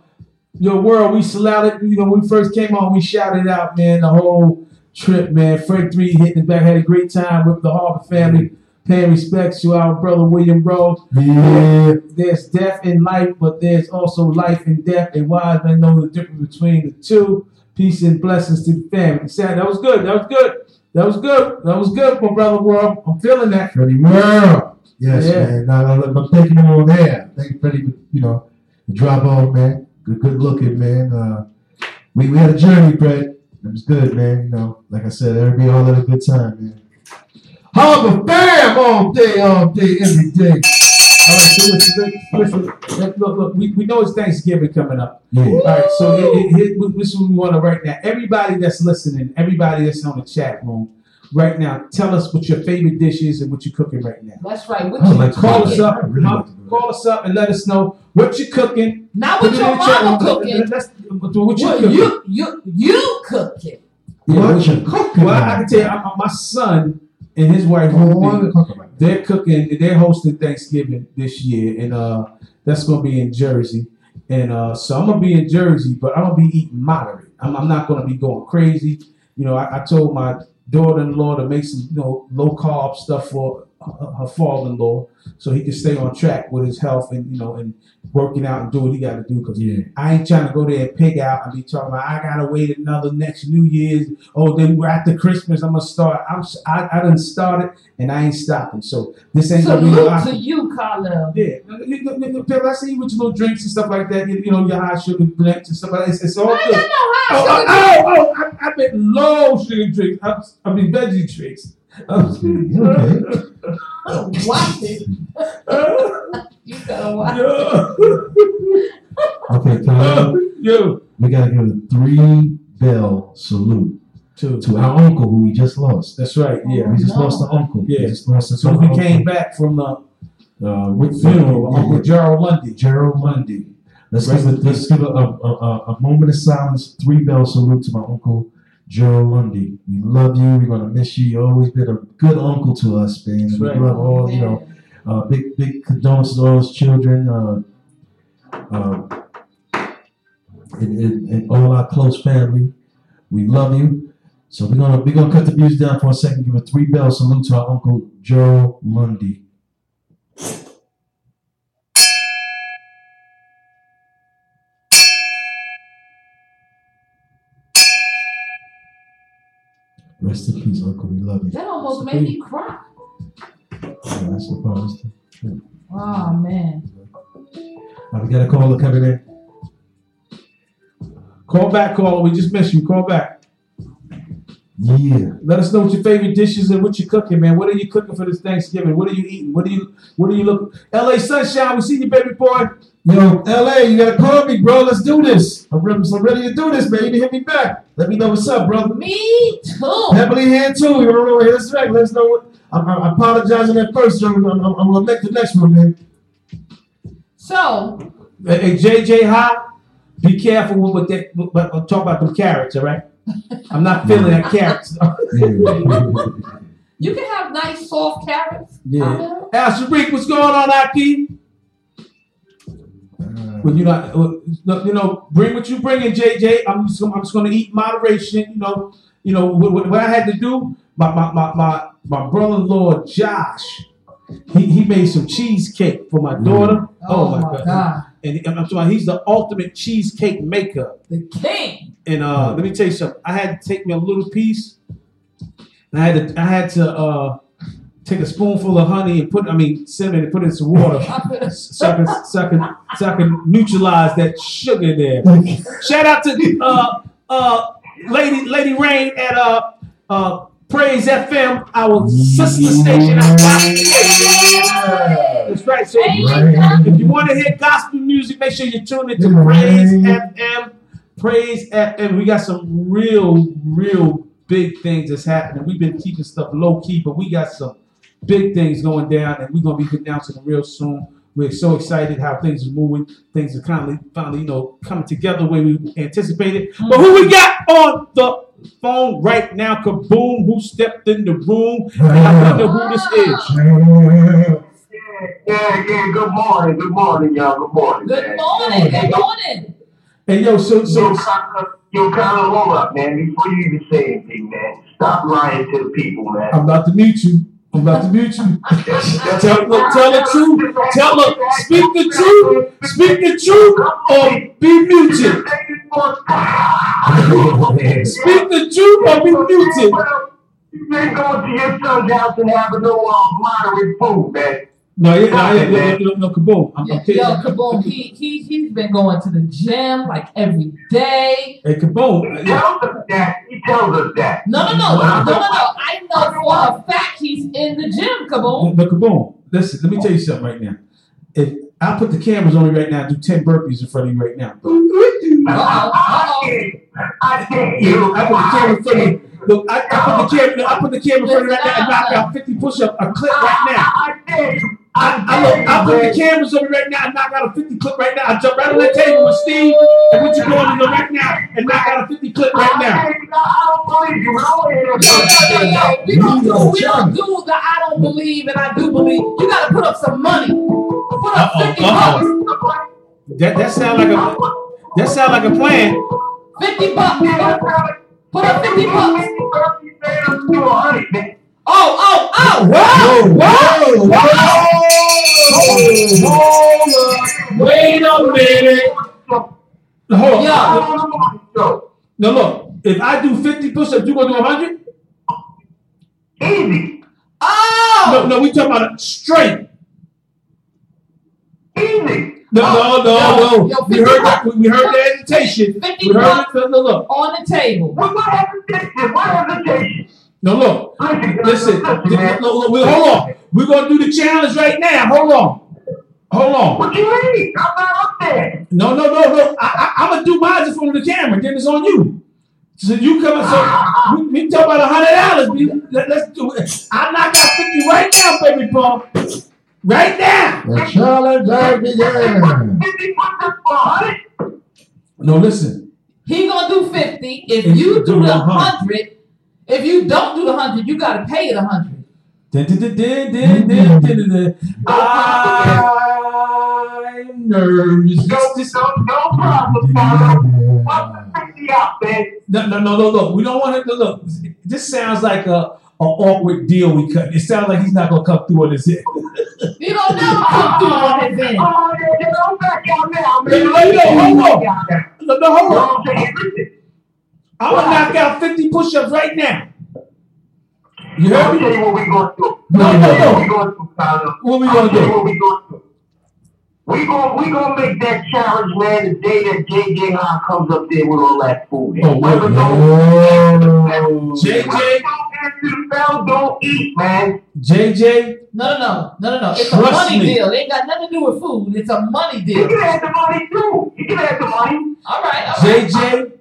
yo, world, we shouted, you know, when we first came on, we shouted out, man, the whole trip, man. Fred three hitting it back, had a great time with the Harper family. Paying respects to our brother William Rose. Yeah. There's death in life, but there's also life in death, and wise men know the difference between the two. Peace and blessings to the family. Sad, that was good. That was good. That was good. That was good, my brother world. I'm feeling that. Freddie World. Yes, Yeah. man. Now, I'm thanking him on there. Thank you, Freddie, you know, the drop off, man. Good, good looking, man. Uh, we, we had a journey, Fred. It was good, man. You know, like I said, everybody all had a good time, man. Harbor Bam all day, all day, every day. All right, so listen, listen, listen, look, look, look, we, we know it's Thanksgiving coming up. Yeah. All right, so it, it, it, this is what we want to right now. Everybody that's listening, everybody that's on the chat room, right now, tell us what your favorite dish is and what you're cooking right now. That's right. What you like Call us up, really huh? like to do that. call us up, and let us know what you're cooking. Not Put what it your in chat mama room. cooking. Let's, what you What cooking? you you you cooking. Yeah, What what you you- cooking? Well, I, I can tell you, I, my son and his wife, Oh, Ruby, what we talking about? they're cooking they're hosting thanksgiving this year and uh that's gonna be in jersey. And uh so i'm gonna be in jersey but i'm gonna be eating moderate. I'm, I'm not gonna be going crazy. You know i, I told my daughter-in-law to make some you know low carb stuff for her, her father-in-law so he can stay on track with his health and you know and working out and do what he got to do because Yeah. I ain't trying to go there and pig out and be talking about I gotta wait another next New Year's. Oh, then we're after Christmas. I'm gonna start. I'm I, I done started and I ain't stopping. So this ain't gonna be no to you, Carlo. yeah, Bill, I see you with your little drinks and stuff like that. You, you know your high sugar drinks and stuff like that. It's, it's all I good. got no Oh, high oh, oh, oh, oh, I, I meant low sugar drinks. I, I mean veggie drinks. Okay. Watch it. You gotta watch. Okay, Kyle, Yo, we gotta give a three bell salute two. to our uncle who we just lost. That's right. Yeah. We just No. lost an uncle. Yeah. We just lost a So we came back from the Uh, with funeral of yeah, Uncle yeah. Gerald Lundy. Gerald Lundy. Let's Rest give a, let's give a, a, a, a moment of silence, three bell salute to my uncle Gerald Lundy. We love you. We're gonna miss you. You've always been a good uncle to us, man. That's we right. love all you know. Uh, big big condolences to all his children. Uh, uh, and, and, and all our close family. We love you. So we're gonna we're gonna cut the music down for a second. Give a three bell salute to our uncle Gerald Lundy. Rest in peace, Uncle. We love you. That almost made me cry. Yeah, that's the part. That's the- Oh man. Uh, we got a caller coming in. Call back, caller. We just missed you. Call back. Yeah. Let us know what your favorite dishes and what you're cooking, man. What are you cooking for this Thanksgiving? What are you eating? What are you What are you looking? L.A. Sunshine. We see you, baby boy. Yo, LA, you gotta call me, bro. Let's do this. I'm ready, I'm ready to do this, man. You need to hit me back. Let me know what's up, brother. Me too. Heavily here too. You don't know hit us back. Let us know what. I'm, I'm apologizing at first. I'm, I'm, I'm gonna make the next one, man. So Hey, JJ High, be careful with what that. But but talk about them carrots, all right? I'm not feeling that carrots. you can have nice soft carrots. yeah. Uh-huh. Al Sharik, what's going on, Aki? When you not, uh, you know, bring what you bring in, JJ. I'm just, I'm just going to eat moderation. You know, you know what, what, I had to do. My my my my, my brother-in-law Josh, he, he made some cheesecake for my daughter. Oh, my God. And I'm about, he's the ultimate cheesecake maker. The king. And uh, let me tell you something. I had to take me a little piece. And I had to I had to uh, take a spoonful of honey and put I mean cinnamon and put it in some water so I can, so I can, so I can neutralize that sugar there. Shout out to uh uh Lady Lady Rain at uh uh Praise FM, our sister station. out That's right. So Right. if you want to hear gospel music, make sure you tune into Right. Praise FM. Praise FM. We got some real, real big things that's happening. We've been keeping stuff low key, but we got some big things going down, and we're gonna be announcing them real soon. We're so excited how things are moving. Things are finally, finally, you know, coming together the way we anticipated. But who we got on the phone right now? Kaboom! Who stepped in the room? I wonder who this is. Yeah, yeah, good morning, good morning, y'all, good morning. Good man. morning. Good morning. Hey, yo, so Yo, so Kaka, Yo, Colin, hold up, man. Before you even say anything, man, stop lying to the people, man. I'm about to meet you. I'm about to mute you. Tell, look, tell the truth. Tell look, speak the truth. Speak the truth or be muted. Speak the truth or be muted. You ain't going to your son's house and having no uh, moderate food, man. No, yeah, no, yeah, no, no, no, kaboom. I'm, I'm Yo, kidding. Kaboom, he, he, he's been going to the gym like every day. Hey, kaboom. Uh, he Yeah. tells us that. He tells us that. No, no, no, no, no, no. I know for a fact he's in the gym, Kaboom. No, kaboom. Listen, let me tell you something right now. If I put the cameras on me right now, and do ten burpees in front of you right now. Uh-oh, uh-oh. I dare you. I put the camera in front of you. Look, I, I put the camera. I put the camera in front of you right now and knock out fifty push-up a clip right now. I dare you. I, I, look, I put the cameras on me right now and knock out a 50 clip right now. I jump right on that table with Steve and what you going to do right now and knock out a 50 clip right now. I don't believe you. I don't hear Yo, yo, yo, yo. We don't do, we don't do the I don't believe and I do believe. You gotta put up some money. Put up Uh-oh, 50 uh-oh. bucks. That that sound like a that sound like a plan. 50 bucks. Put up 50 bucks. Bucks. Oh, oh, oh. Whoa, whoa, whoa, hold up. Wait a minute. Hold on. Yeah. No, look. If I do 50 push-ups, you gonna do 100? Easy. Oh. No, no, we talking about it straight. Easy. Oh, no, no, no, Yo, no. yo, We heard that. We we heard the hesitation. 50 We heard it. No, no, look. on the table. What what hesitation? What hesitation? No, look. Listen, Listen. listen, man. No, no, wait, hold on. We're gonna do the challenge right now. Hold on. Hold on. What you mean? I'm not up there. No, no, no, no. I, I, I'm gonna do mine in front of the camera. Then it's on you. So you come and so we, we talk about a hundred dollars. Let, us do it. I knock out fifty right now, baby Paul. Right now. The challenge has begun. Fifty bucks for a? No, listen. He gonna do 50. If If you you do do the the 100. 100, if you don't do the 100, you gotta pay the 100. Dun, dun, dun, dun, dun, dun, dun, dun. I'm nervous. No, This- this- no, no problem, father. What's the fifty out, man? No, no, no, no, look. We don't want to look. This sounds like a, a awkward deal we cut. It sounds like he's not gonna come through on this hit. You don't never come through on his end. Oh, yeah, yeah, don't back out now, man. No, no, no, hold on. Back out now. No, no, hold know on. What I'm saying? Listen, I'm gonna knock out 50 push-ups right now. You I'll heard me? you what we gonna do. No, no, What no. we gonna do. What we I'll gonna do? what we gonna do. We gonna we gonna make that challenge, man. The day that JJ Hahn comes up there with all that food. Oh, wait. Whoever Oh. JJ, don't answer the bell, don't eat, man. JJ, No, no, no, no, no, no. It's Trust a money me. deal. It ain't got nothing to do with food. It's a money deal. You deal. can have the money too. You can have the money. All right, all right. JJ.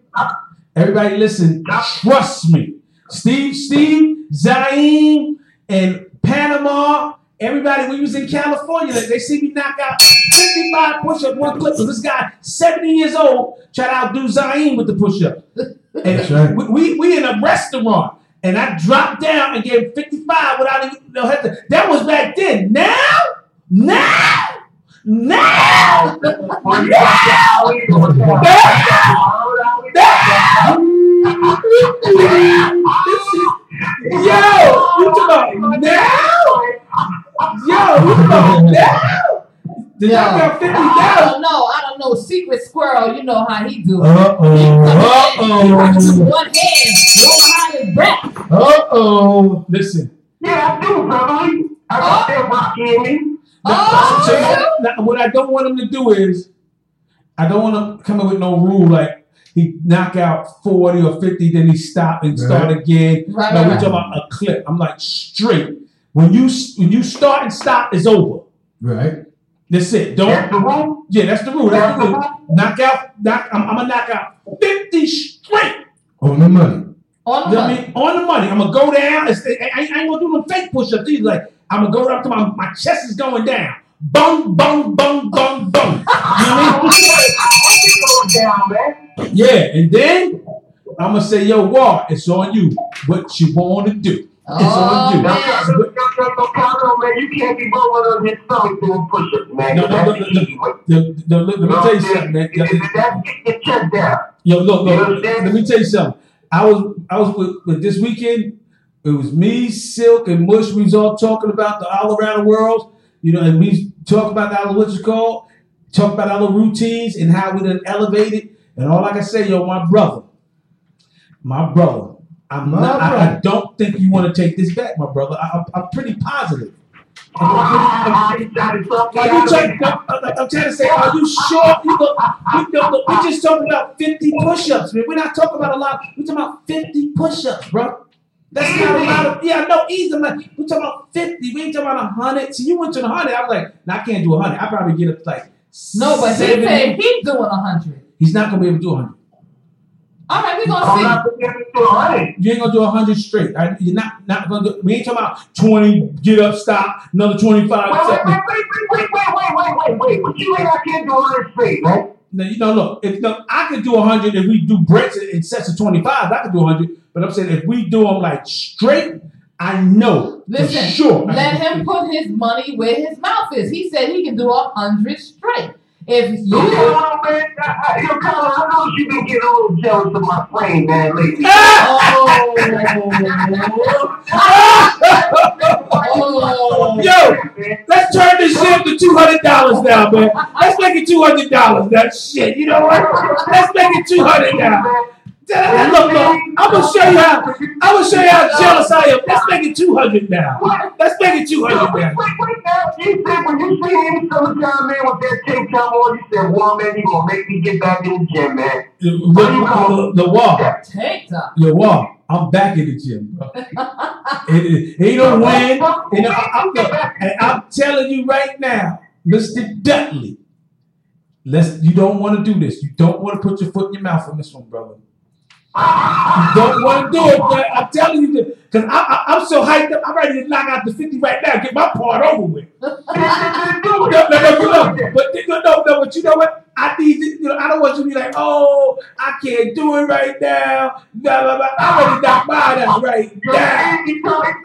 Everybody, listen. Trust me. Steve, Steve, Zayn, and Panama. Everybody, we was in California, they see me knock out 55 push-ups one clip. So this guy, 70 years old, try to outdo Zayn with the push-ups. And That's right. we, we, we in a restaurant, and I dropped down and gave 55 without even no hesitation. That was back then. Now, now, now, you got that. Tell? How Yo, talking about now? Yo, talking about now? Did Yo, I got 50 I don't know. I don't know. Secret squirrel, you know how he do. Uh oh. With one hand, go behind his back. Uh oh. Listen. Yeah, I do, brother. I got that rocky in me. Now, so- Oh, now, what I don't want him to do is, I don't want to come up with no rule like he knock out 40 or 50, then he stop and start again. Right, no, right, we're talking about a clip. I'm like straight. When you when you start and stop, it's over. Right. That's it. Don't. That's the rule. Yeah, that's the rule. That's That's the the rule. rule. Knock out. Knock. I'm, I'm gonna knock out 50 straight. On the money. On You the know what I money. mean? On the money. I'm gonna go down. It's, I, I ain't gonna do no fake push-ups either. Like I'm gonna go up to my my chest is going down. Bung, bung, bung, bung, bung. You know what I mean? I down, man. Yeah, and then I'm gonna say, yo, Ward, it's on you. What you wanna do? It's Oh, on you. No, man. no, no, no, no, count on, man. You can't be rolling on his stomach doing push-ups, man. No, no, That's no, the no, no. easy way. The- the- let me tell you something, man. That's get your chest down. Yo, look, look. Let me tell you something. I was I was with, with this weekend. It was me, Silk, and Mush. We was all talking about the all around the world. You know, and we talk about our what's it called? Talk about our routines and how we done elevated. And all I can say, yo, my brother, my brother. I'm My not. I, I don't think you want to take this back, my brother. I, I'm, I'm pretty positive. You trying to talk me Are you of trying. I'm, I'm- I'm trying to say, are you sure? You know, we, no, no, we're just talking about 50 push-ups, man. We're not talking about a lot. We're talking about 50 push-ups, bro. That's not a lot of, yeah, no, easy. I'm like, we're talking about 50. We ain't talking about 100. So you went to the 100. I was like, no, I can't do 100. I probably get up like No, but he said he's doing a hundred. He's not going to be able to do 100. All right, we're I'm gonna see. not forgetting to a hundred. You ain't going to do 100 straight. All right? You're not, not going to do, we ain't talking about 20, get up, stop, another 25. Wait, wait, wait, wait, wait, wait, wait, wait, wait, wait. But you ain't I can't do hundred straight, right? Now, you know, look, if no, I could do 100 if we do breaks in sets of 25, I could do 100. But I'm saying if we do them like straight, I know for Listen, sure. Let can- him put his money where his mouth is. He said he can do a hundred straight. If You know you what, man? I, I, you know, Colin, I know you been getting a little jealous of my frame, man, lately. Ah! oh, Yo, let's turn this shit to $200 now, man. Let's make it $200. That shit, you know what? Let's make it 200 now. Look, look, I'm gonna show you how. I'm gonna show you how jealous I am. Let's make it 200 now. Let's make it 200 Wait, now. wait, wait, now. You said when you see any summertime man with that tank top on, you said, well, man, you gonna make me get back in the gym, man. The, the, the, the wall. tank top. Yo, Wall, I'm back in the gym, bro. it, it, ain't no win. You know, I, I'm, look, and I'm telling you right now, Mr. Dudley, let's. You don't want to do this. You don't want to put your foot in your mouth on this one, brother. Don't want to do it, man. I'm telling you because I'm so hyped up. I'm ready to knock out the 50 right now. Get my part over with. But no, no, no. But you know what? I need to, you know, I don't want you to be like, oh, I can't do it right now. Blah, blah, blah. I'm ready to knock mine out right now.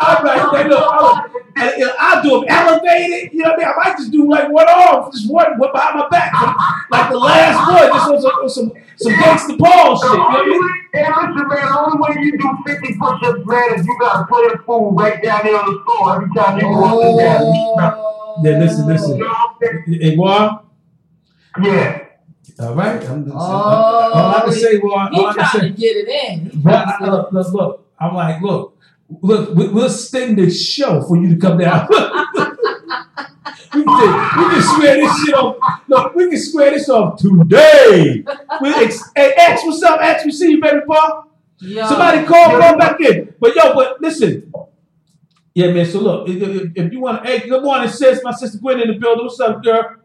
I'm there. Look, I'm, and, you know, I'll do them elevated. You know what I mean? I might just do like one arm, just one, behind my back, like the last one, just some, on some, some gangster Paul shit. You know what I mean? Hey, listen, man, the only way you do 50 push-ups, man, is you gotta play the fool right down there on the floor every time you go up and down. Yeah, listen, listen. Know what I'm saying? Hey, Juan, Yeah. all right. I'm just, Oh, all I can say, Juan, all I He can trying say. to get it in. But I, look, look, look, I'm like, look, look, we, we'll sting this show for you to come down. we, can, we can swear this shit off. Look, we can swear this off today. We ex- hey, X, what's up, X? We see you, baby boy. Yo. Somebody call, call back in. But yo, but listen. Yeah, man. So look, if, if, if you want to, hey, good morning, sis. My sister Gwen in the building. What's up, girl?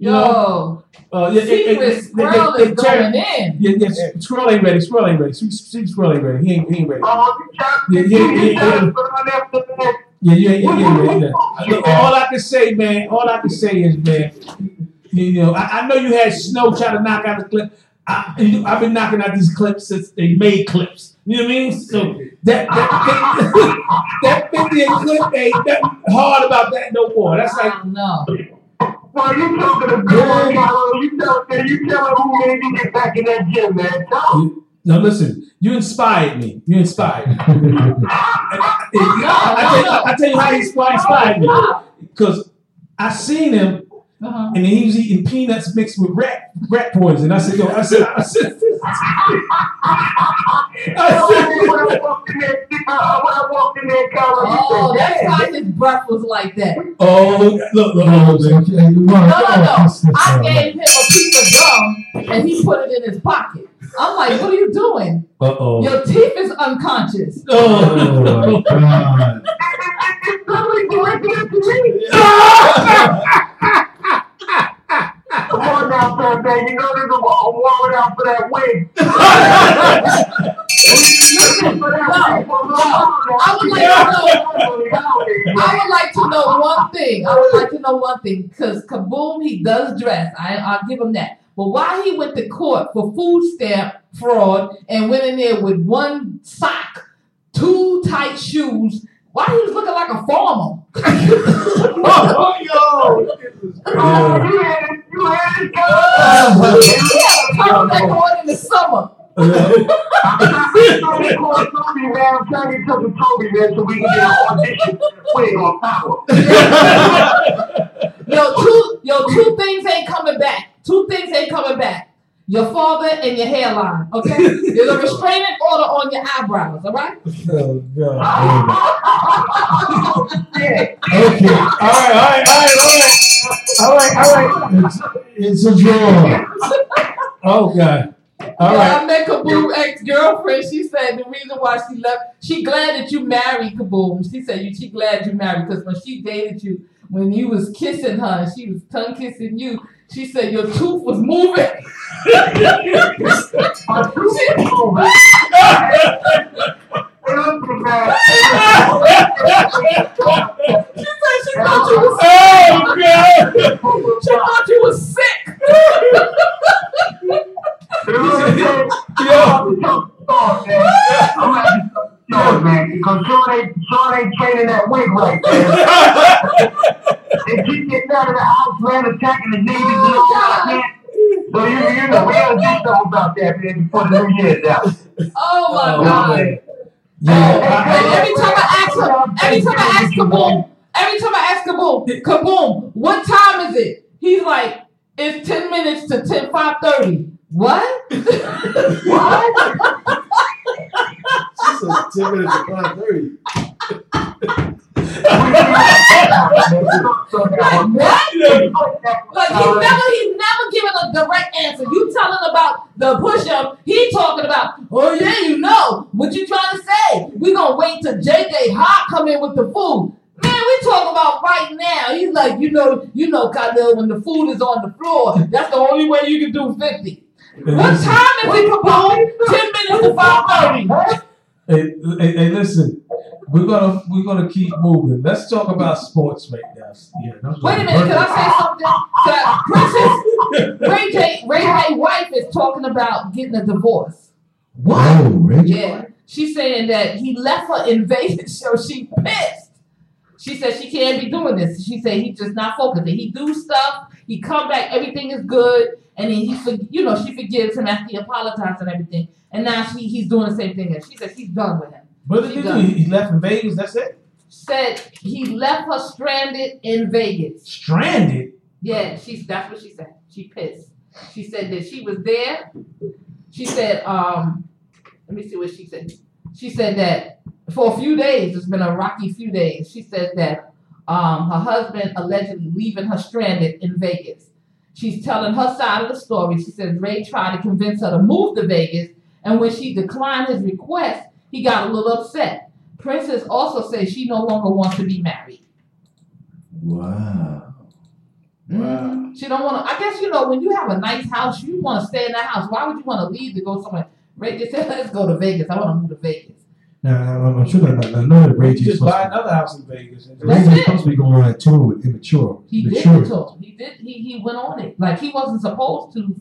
You know, Yo. uh, yeah, yeah, yeah, Secret yeah, Squirrel yeah, is yeah, going in. yeah, yeah, Squirrel ain't ready. Squirrel ain't ready. Sweet, sweet Squirrel ain't ready. He ain't, he ain't ready. Oh, Yeah, yeah, yeah, yeah. to put on after that? Yeah, yeah, yeah, yeah, yeah. yeah. Look, all I can say, man, all I can say is, man, you, you know, I, I know you had Snow trying to knock out the clip. I, you know, I've been knocking out these clips since they made clips. You know what I mean? So that that, that, that 50 clip ain't nothing hard about that no more. That's I like, don't Well, you talking to girl, you telling you telling who made you get back in that gym, man. Tell him. no, listen, you inspired me. You inspired me. I, I, I, tell I tell you how he inspired me. Because I seen him Uh-huh. and he was eating peanuts mixed with rat rat poison. I said, yo, I said, I said, When I walked in there, uh, when I walked in there, Colin, Oh, he said, that's why his breath was like that. oh, look, look, look, Oh, look. man. Hey, you want- No, no, no. oh, I gave him a piece of gum and he put it in his pocket. I'm like, what are you doing? Uh-oh. Your teeth is unconscious. Oh, Oh. my God. it's somebody doing this to me. Come on now, son, man. You know there's a, a warrant out for that wig. Listen, no, no. I would like to know. I would like to know one thing. I would like to know one thing because Kaboom, he does dress. I, I'll give him that. But why he went to court for food stamp fraud and went in there with one sock, two tight shoes? Why he was looking like a farmer? Oh, yo. Oh, you had it. You had it, he had a turtleneck on in the summer. Yo, two, yo, two things ain't coming back. Two things ain't coming back. Your father and your hairline, okay? There's a restraining order on your eyebrows, all right? Oh, God. Yeah. Okay. All right, all right, all right, all right. All right, all right. It's, it's a draw. Oh, God. All yeah, right. I met Kaboom ex girlfriend. She said the reason why she left, she glad that you married Kaboom. She said you, she glad you married because when she dated you, when you was kissing her, and she was tongue kissing you. She said your tooth was moving. My tooth is moving. She said she thought you was Oh, God. she thought you was sick. You know what I'm? Gonna have to man, because Sean ain't, Sean ain't training that wig right, man. they keep getting out of the house, man, attacking the and all man. So you, you know, we gotta do something about that, man, before the new year's out. Oh my Oh, god. man. Yeah. And every time I ask her, every time I ask Kaboom, every time I ask Kaboom, Kaboom, what time is it? He's like, it's 10 minutes to 10, 5.30. What? What? She said 10 minutes to 5:30. what? what? Like he's never he's never given a direct answer. You telling about the push up, he talking about, oh yeah, you know. What you trying to say? We gonna wait till JJ Hart come in with the food. Man, we talking about right now. He's like, you know, you know, Khalil, when the food is on the floor, that's the only way you can do 50. What time is it, Kaboom? 10 minutes to 5.30. Hey, hey, hey, listen. We're gonna we're gonna keep moving. Let's talk about sports right now. Yeah, that's Wait a minute, can I say something? Can Princess Ray J, Ray J's wife is talking about getting a divorce. Whoa, oh, Rich. Yeah. She's saying that he left her in Vegas, so she pissed. She said she can't be doing this. She said he's just not focusing. He do stuff, he come back, everything is good, and then he, you know, she forgives him after he apologized and everything. And now she, he's doing the same thing. And she said she's done with him. What did he do? He he left in Vegas. That's it. Said he left her stranded in Vegas. Stranded. Yeah, she's that's what she said. She pissed. She said that she was there. She said, um, let me see what she said. She said that for a few days, it's been a rocky few days. She said that um, her husband allegedly leaving her stranded in Vegas. She's telling her side of the story. She says Ray tried to convince her to move to Vegas, and when she declined his request, he got a little upset. Princess also says she no longer wants to be married. Wow. Mhm. She don't want to. I guess you know when you have a nice house, you want to stay in that house. Why would you want to leave to go somewhere? Ray just said, "Let's go to Vegas. I want to move to Vegas." Now, I'm, I'm sure that I know that Ray You J's just buy to, another house in Vegas. and- That's Ray J's supposed to be going on that tour with immature. He did mature. it to. He did. He he went on it like he wasn't supposed to,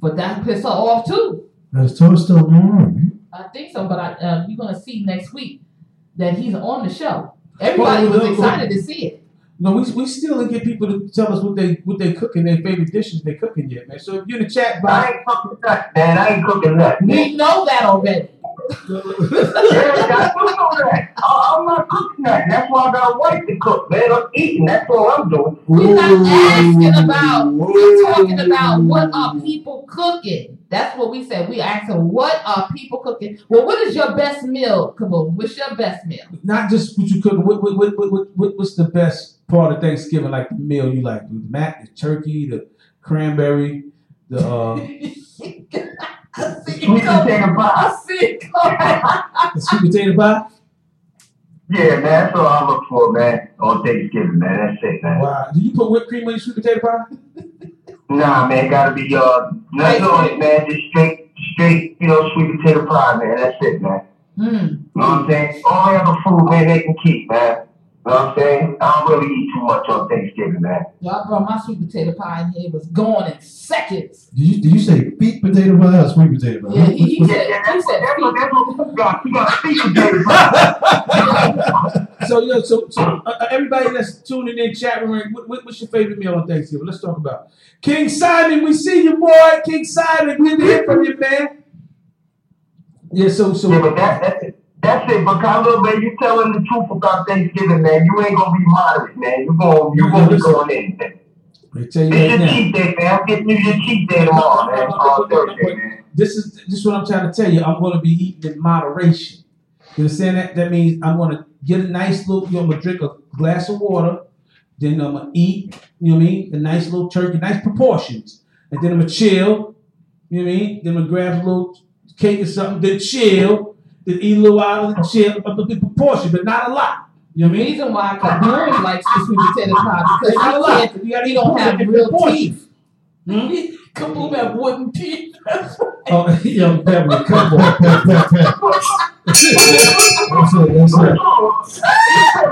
but that pissed her off too. That's tour still going on, man. I think so, but I uh, you're gonna see next week that he's on the show. Everybody Well, was well, excited to see it. No, we, we still didn't get people to tell us what they what they cooking, their favorite dishes they cooking yet, man. So if you're in the chat I ain't cooking that, man. I ain't cooking that. We know that already. Yeah, I do know that. I, I'm not cooking that. That's why I got a wife to cook, man. I'm eating. That's all I'm doing. We're not asking about. We're talking about what are people cooking. That's what we said. We asking what are people cooking. Well, what is your best meal, Kaboom? What's your best meal? not just what you cooking. What, what, what, what, what, what what's the best part of Thanksgiving? Like the meal you like, the mac, the turkey, the cranberry, the uh, I see Sweet potato pie. I see it coming. sweet potato pie. Yeah, man. That's all I look for, man. On Thanksgiving, man. That's it, man. Wow. Do you put whipped cream on your sweet potato pie? Nah, man. Gotta be uh, nothing on it, man. Just straight, straight, you know, sweet potato pie, man. That's it, man. Mm. You know what I'm saying? All the other food, man, they can keep, man. You know what I'm saying? I don't really eat too much on Thanksgiving, man. Y'all brought my sweet potato pie in here. It was gone in seconds. Did you, did you say beet potato pie or sweet potato pie? Yeah, he, he said. yeah, He that's what, said. that's what, that's what we got. We got sweet potato pie. So yo, so so uh, uh, everybody that's tuning in chat room, what, what, what's your favorite meal on Thanksgiving? Let's talk about King Simon. We see you, boy. King Simon, good to hear from you, man. Yeah, so so Yeah, but that, that's it. That's it. But Khalil, man, you telling the truth about Thanksgiving, man. You ain't gonna be moderate, man. You gonna you gonna be going in. Man. I tell you It's right your now. cheat day, man. I'm getting you your cheat day tomorrow, man. On Thursday, man. This is this is what I'm trying to tell you. I'm going to be eating in moderation. You understand that? That means I'm going to get a nice little. You know, I'm gonna drink a glass of water. Then I'm gonna eat. You know what I mean? A nice little turkey, nice proportions. And then I'm gonna chill. You know what I mean? Then I'm gonna grab a little cake or something. Then chill. Then eat a little out of the chill, a bit proportion, but not a lot. You know The what I mean? reason why Kaboom likes the sweet potato pie because Not a he, lot. can't, You gotta he don't have real teeth. Hmm? Kaboom have wooden teeth. Oh, yo, Beverly, come on. Pat, pat, pat, pat. That's it, that's it.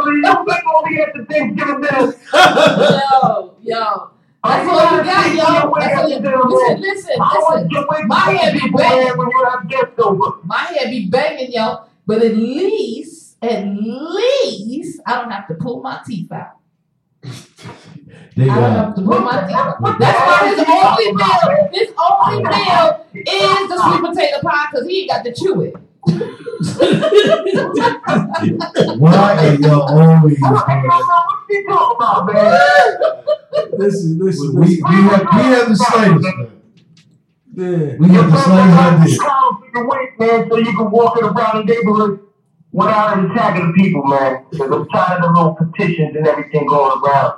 You think only at the Thanksgiving dinner? yo, yo. That's all you got, yo. That's all you Listen, listen, listen. My head be banging. when you have guests over. My head be banging, yo. But at least, at least, I don't have to pull my teeth out. They I don't have to pull my teeth out. That's why his only meal, his only meal is the sweet potato pie because he ain't got to chew it. Why are y'all always what you talking about, man. Listen, listen, we, we listen. have we have the slightest man. Yeah. We have the slightest idea. You wait, man, so you can walk in around the neighborhood without attacking the people, man. Because I'm tired of the little petitions and everything going around.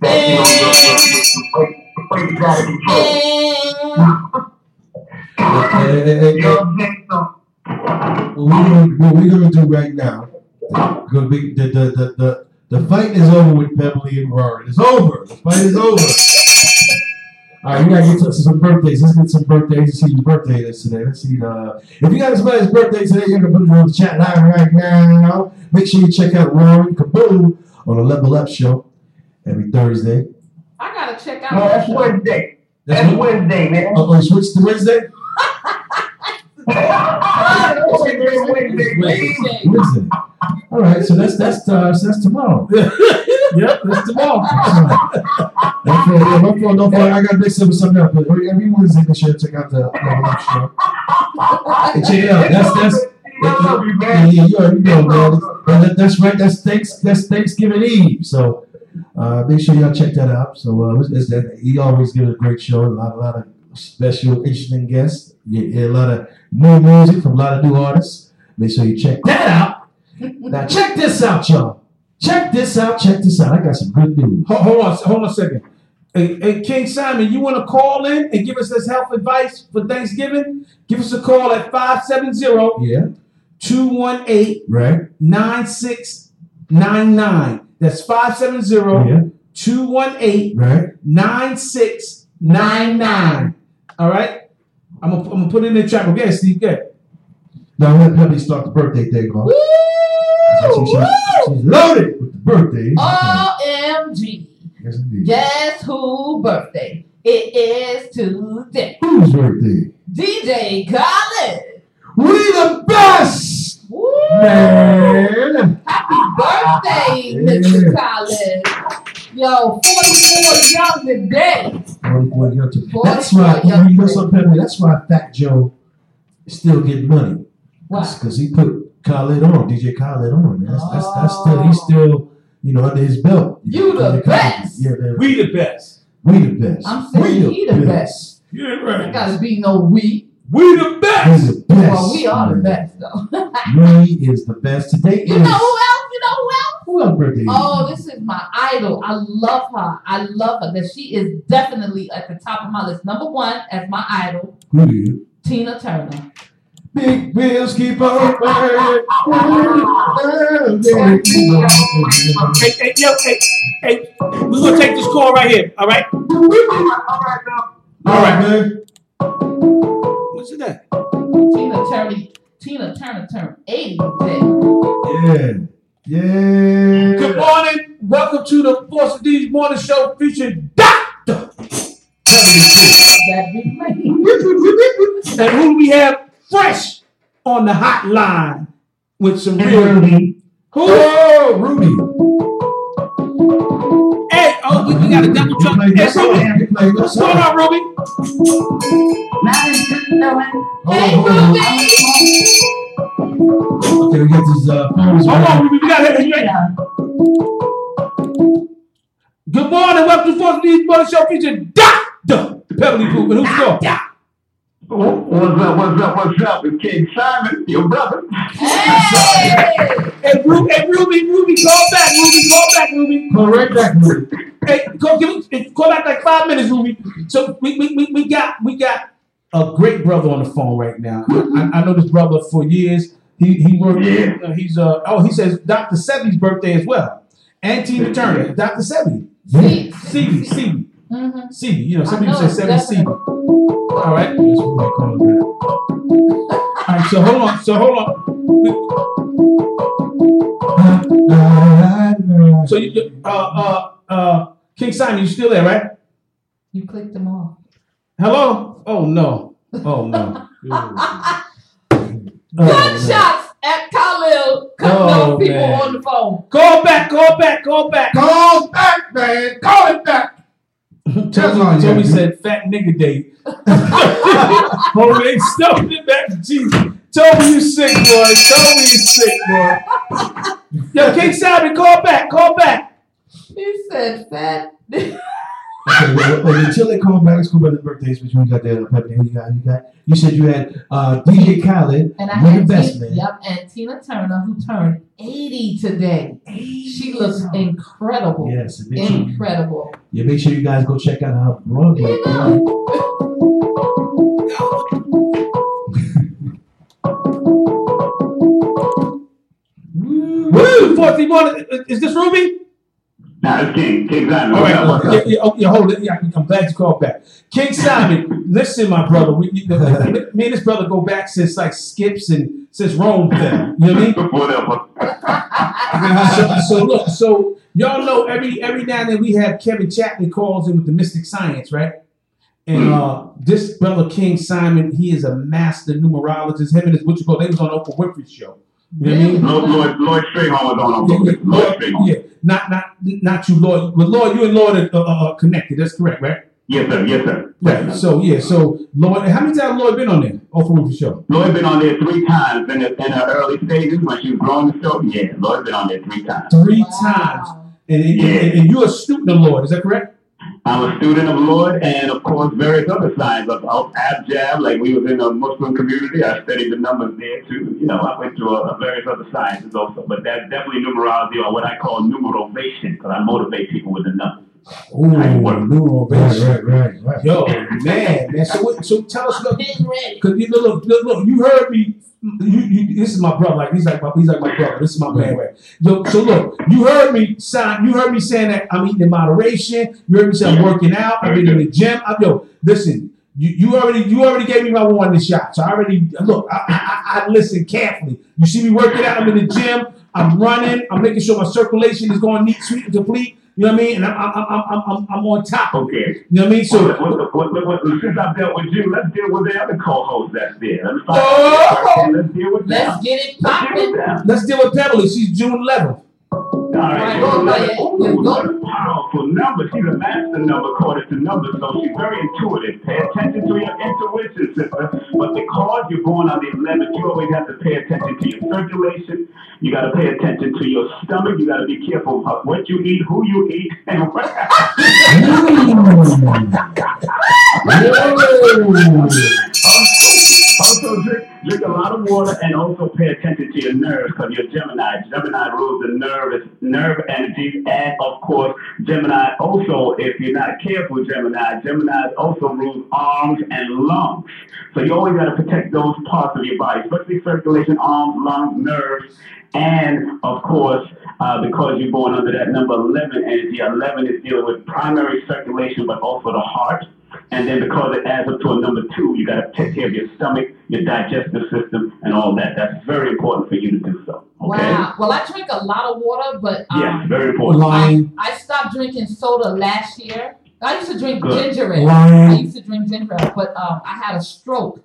That, you know, the- the- the- the place is out of control. Hey, hey, hey, You hey, know what I'm saying? So, what we gonna what we gonna do right now? Gonna be the the the the, the fight is over with Beverly and Rory. It's over. The fight is over. All right, we gotta get to some birthdays. Let's get some birthdays. Let's see your birthday is today. Let's see. Uh, if you got somebody's birthday today, you're gonna put it on the chat line right now. Make sure you check out Rory Kaboom on the Level Up Show every Thursday. I gotta check no, out. that's Wednesday. That's That's. Wednesday, man. Oh, oh, you switched to Wednesday. Wednesday, Wednesday. Wednesday. All right, so that's that's uh, so that's tomorrow. yep, that's tomorrow. That's for, yeah, my fault, no fault. I got mixed up with something else. But every every Wednesday, make sure to check out the Level Up Show. Hey, check it out. That's that's I love you, yeah, man. yeah, you already know, man. And that, that's right. That's thanks. That's Thanksgiving Eve. So uh, make sure y'all check that out. So uh, it's, it's that he always gives a great show. A lot, a lot of special, interesting guests. You hear a lot of new music from a lot of new artists. Make sure you check that out. Now check this out, y'all. Check this out. Check this out. I got some good news. Hold, hold on, hold on a second. Hey, hey, King Simon, you want to call in and give us this health advice for Thanksgiving? Give us a call at 570 Yeah. 218 Right. 9699. That's 570 Yeah. 218 Right. 9699. All right? I'm going gonna put it in the chat. Okay, Steve, good. Now let Peppy start the birthday thing off. Woo! She- she- she's loaded with the birthdays. OMG. Yes, indeed. Guess who birthday? It is today. Whose birthday? DJ Khaled. We the best, Woo! man. Happy birthday, Mr. Khaled. Yo, 44 young today. Forty-four young too. Forty That's why you know something, That's why Fat Joe is still getting money. What? Because he put Khaled on, DJ Khaled on. Man. That's, that's that's still he's Oh. still you know under his belt. You the DJ Khaled. best. Yeah, man. We the best. We the best. I'm saying he the best. Yeah, There right. gotta be no we. We the best. We best. the best. Well, we are the best, though. We is the best. Today You is know who else? You know who else? who else birthday? Oh, this is my idol. I love her. I love her. That she is definitely at the top of my list. Number one as my idol, Who do you? Tina Turner. Big wheels keep on burning. Hey, hey, yo, hey, hey, we're gonna take this call right here, all right? All right, all right, now. All right, man. What's it that? Tina Turner. Tina Turner turned 80 today. Yeah. Yeah. Good morning. Welcome to the Force of D's Morning Show featuring Dr. That be me. And who we have fresh on the hotline with some real. Rudy. Who? Oh, Rudy. Hey, oh, we, we got a double truck. Play Hey, this Ruby, song. Play this what's going on, Ruby? Hey, Ruby. Okay, we got this uh, phones. Hold on, Ruby. We got to hit Good morning. Welcome to Fourth News Morning Show featuring Dr. Beverly Poop. And who's going? What's up, what's up, what's up? It's King Simon, your brother. Hey. Hey, Ruby, hey, Ruby, Ruby, call back, Ruby, call back, Ruby. Call right back, Ruby. Hey, go give it, call back like five minutes, Ruby. So we, we, we, we got we got a great brother on the phone right now. I, I know this brother for years. He he worked. Yeah. uh, he's uh oh he says Dr. Sebi's birthday as well. And Tina Turner, Dr. Sebi. See, Sebi, Sebi, Mhm. Sebi. You know, some I people know, say seven definitely. Sebi. All right. That's Ruby calling back. All right. So hold on. So hold on. So you, you- uh uh uh King Simon, you still there, right? You clicked them off. Hello? Oh no. Oh no. Oh, Gunshots at Khalil cutting Oh, off people man. on the phone. Call back, call back, call back. Call back, man. Call it back. That's all Toby, you said fat nigga day. oh, they stuffed it back to Jesus. Toby, you sick, boy. Toby, you sick, boy. Yo, King Simon, call back, call back. He said fat. Okay, well, well, until they call back, let's go by the birthdays. Which you got there? Pepe? Who you got? You got? You said you had uh, DJ Khaled. And I had best man. yep, and Tina Turner who turned 80 today. 80. She looks incredible. Yes, make sure, Incredible. yeah, make sure you guys go check out her Broadway. You know. Woo! 14 morning. Is this Ruby? Now it's King, King Simon. All right. what's Yeah, yeah, oh, yeah, hold it. Yeah, I'm glad you called back. King Simon, listen, my brother. We, me and this brother go back since like Skips and since Rome fell. You know what I mean? So, so look, so y'all know every every now and then we have Kevin Chapman calls in with the Mystic Science, right? And uh, this brother King Simon, he is a master numerologist. Him and his what you call they was on Oprah Winfrey show. You know what I mean? Lloyd, Lloyd, Lloyd Strayhorn was on Yeah, yeah. Lloyd Strayhorn. yeah, not not not you, Lord, But Lord, you and Lord are uh, uh, connected. That's correct, right? Yes, sir. Yes, sir. Right. So yeah. So Lord, how many times Lord been on there? Oprah Winfrey show. Lord been on there three times in the, in the early stages when she was growing the show. Yeah, Lord been on there three times. Three Wow. times. And, and, Yeah. and, and you're a student of Lloyd. Is that correct? I'm a student of Lloyd and, of course, various other signs of, of Abjad. Like we was in a Muslim community, I studied the numbers there too. You know, I went through a, a various other sciences also, but that's definitely numerology or what I call numerovation because I motivate people with the numbers. Ooh, new Right, right, right, right. Yo, man, man. So, what, so tell us, look, cause you know, look, look, look, you heard me. You, you, this is my brother. Like he's like my, he's like my brother. This is my man. Right? Yo, so look, you heard me sign. You heard me saying that I'm eating in moderation. You heard me say I'm working out. I've been in the gym. I'm yo, listen. You, you already you already gave me my warning shot. So I already look. I, I, I listen carefully. You see me working out. I'm in the gym. I'm running. I'm making sure my circulation is going neat, sweet, and complete. You know what I mean? And I'm I'm I'm I'm, I'm, I'm on top of it. Okay. You know what I mean? So, So what, what, what, what, since I've dealt with you, let's deal with the other co-hosts that's there. Let's, Oh! let's deal with them. Let's get it Let's deal with popping. let's deal with Beverly. She's June 11th. Right. Right, so go let- ahead. Yeah, what a powerful number. She's a master number according to numbers, so she's very intuitive. Pay attention to your intuition, sister. But because you're born on the 11th, you always have to pay attention to your circulation. You got to pay attention to your stomach. You got to be careful what you eat, who you eat, and what. Drink, drink a lot of water and also pay attention to your nerves because you're Gemini. Gemini rules the nervous nerve energies, and of course, Gemini also, if you're not careful, Gemini, Gemini also rules arms and lungs. So you always got to protect those parts of your body, especially circulation, arms, lungs, nerves, and of course, uh, because you're born under that number 11 energy, 11 is dealing with primary circulation, but also the heart. And then because it adds up to a number two, you got to take care of your stomach, your digestive system, and all that. That's very important for you to do so. Okay? Wow. Well, I drink a lot of water, but um, Yes, very important. Lying. I stopped drinking soda last year. I used to drink Good. ginger ale. I used to drink ginger ale, but um, I had a stroke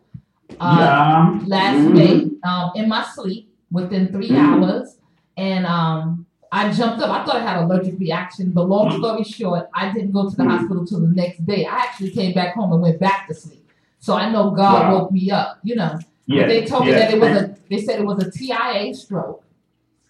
uh, yeah. last Mhm. May um, in my sleep within 3 Mhm. hours, and um, I jumped up. I thought I had allergic reaction, but long story short, I didn't go to the Mhm. hospital till the next day. I actually came back home and went back to sleep. So I know God Wow. woke me up, you know. Yes, They told me that it was a they said it was a TIA stroke.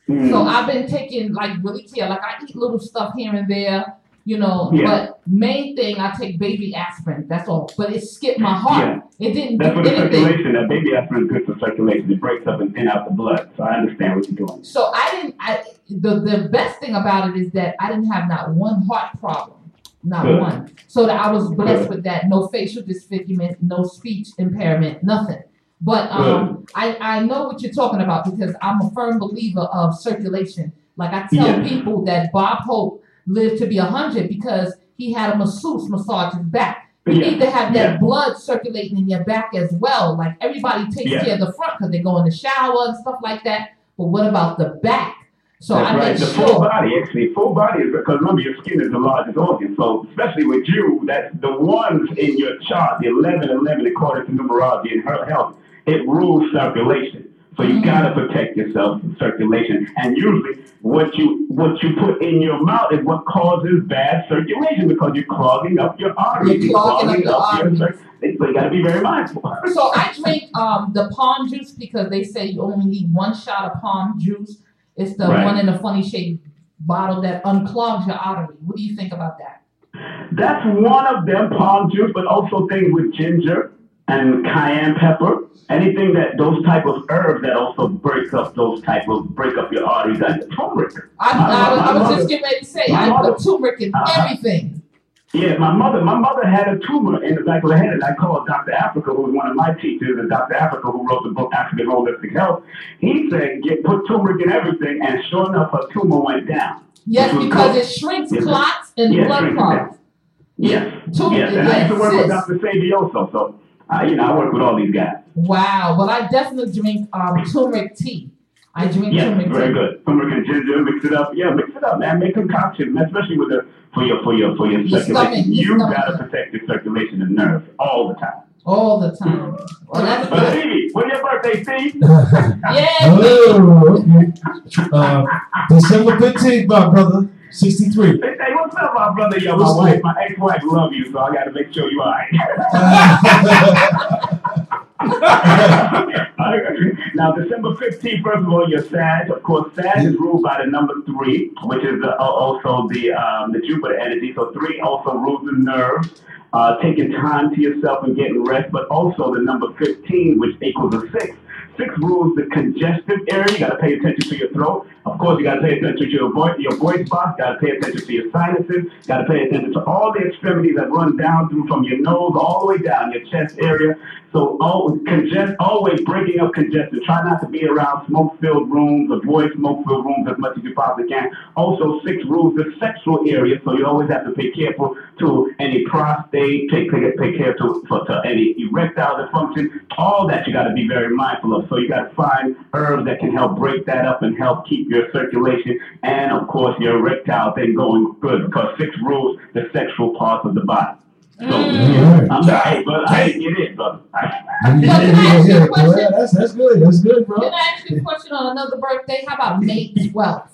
Mm. So I've been taking like really care. Like I eat little stuff here and there, you know. Yeah. But main thing, I take baby aspirin. That's all. But it skipped my heart. Yeah. It didn't That's do for the anything. circulation. That baby aspirin is good for circulation. It breaks up and thin out the blood. So I understand what you're doing. So I didn't. I the the best thing about it is that I didn't have not one heart problem, not Good. one. So that I was blessed Good. with that. No facial disfigurement, no speech impairment, nothing. But um, I I know what you're talking about because I'm a firm believer of circulation. Like I tell Yeah. people that Bob Hope lived to be hundred because he had a masseuse massage his back. You Yeah. need to have that Yeah. blood circulating in your back as well. Like everybody takes Yeah. care of the front because they go in the shower and stuff like that. But what about the back? So That's I right. The full body, actually, full body is because remember your skin is the largest organ. So especially with you, that's the ones in your chart, the 11, 11, according to numerology and her health, it rules circulation. So you gotta protect yourself from circulation. And usually, what you what you put in your mouth is what causes bad circulation because you're clogging up your arteries. You're clogging up your arteries. So you gotta be very mindful. So I drink um, the palm juice because they say you only need one shot of palm juice. It's the Right. one in the funny shaped bottle that unclogs your artery. What do you think about that? That's one of them, palm juice, but also things with ginger and cayenne pepper. Anything that those type of herbs that also break up those type of break up your arteries and turmeric. I, I, was, I was mother- just getting ready to say I mother- put turmeric in Uh-huh. everything. Yeah, my mother, my mother had a tumor in the back of her head, and I called Dr. Afrika, who was one of my teachers, and Dr. Afrika, who wrote the book African Holistic Health. He said, get put turmeric in everything, and sure enough, her tumor went down. Yes, because it shrinks Yes. clots and Yes, blood clots. Yes, Turmeric, yes, and I used to work with yes. Dr. Sabioso, so uh, you know I work with all these guys. Wow. Well, I definitely drink um, turmeric tea. I drink Yes, turmeric very tea. good. Turmeric and ginger, mix it up. Yeah, mix it up, man. Make concoction, especially with the for your for your for your, Your circulation. stomach, your you stomach. gotta protect your circulation and nerves all the time. All the time. Well, that's But good. Stevie, when's your birthday, Steve? Yeah. oh, okay. Uh, December 15th, my brother. 63. Hey, hey, what's up, my brother? Yo, my What's wife, my ex-wife love you, so I gotta make sure you're alright. now, December 15th, first of all, you're Sag. Of course, Sag is ruled by the number three, which is the, also the um, the Jupiter energy. So three also rules the nerves, uh, taking time to yourself and getting rest, but also the number 15, which equals a six. Six rules the congestive area. You got to pay attention to your throat. Of course, you got to pay attention to your voice, your voice box. Got to pay attention to your sinuses. Got to pay attention to all the extremities that run down through from your nose all the way down your chest area. So, always congest, always breaking up congestion. Try not to be around smoke-filled rooms. Avoid smoke-filled rooms as much as you possibly can. Also, six rules the sexual area. So you always have to pay careful to any prostate. Take pay, pay care to for to any erectile dysfunction. All that you got to be very mindful of. So you got to find herbs that can help break that up and help keep your circulation and, of course, your erectile thing going good. Because six rules the sexual parts of the body. So, Mm. I'm sorry, but I didn't get it, brother. Yeah, Can I yeah, ask you a yeah, question? yeah, that's, that's good. That's good, bro. Can I ask you a question on another birthday? How about May 12th?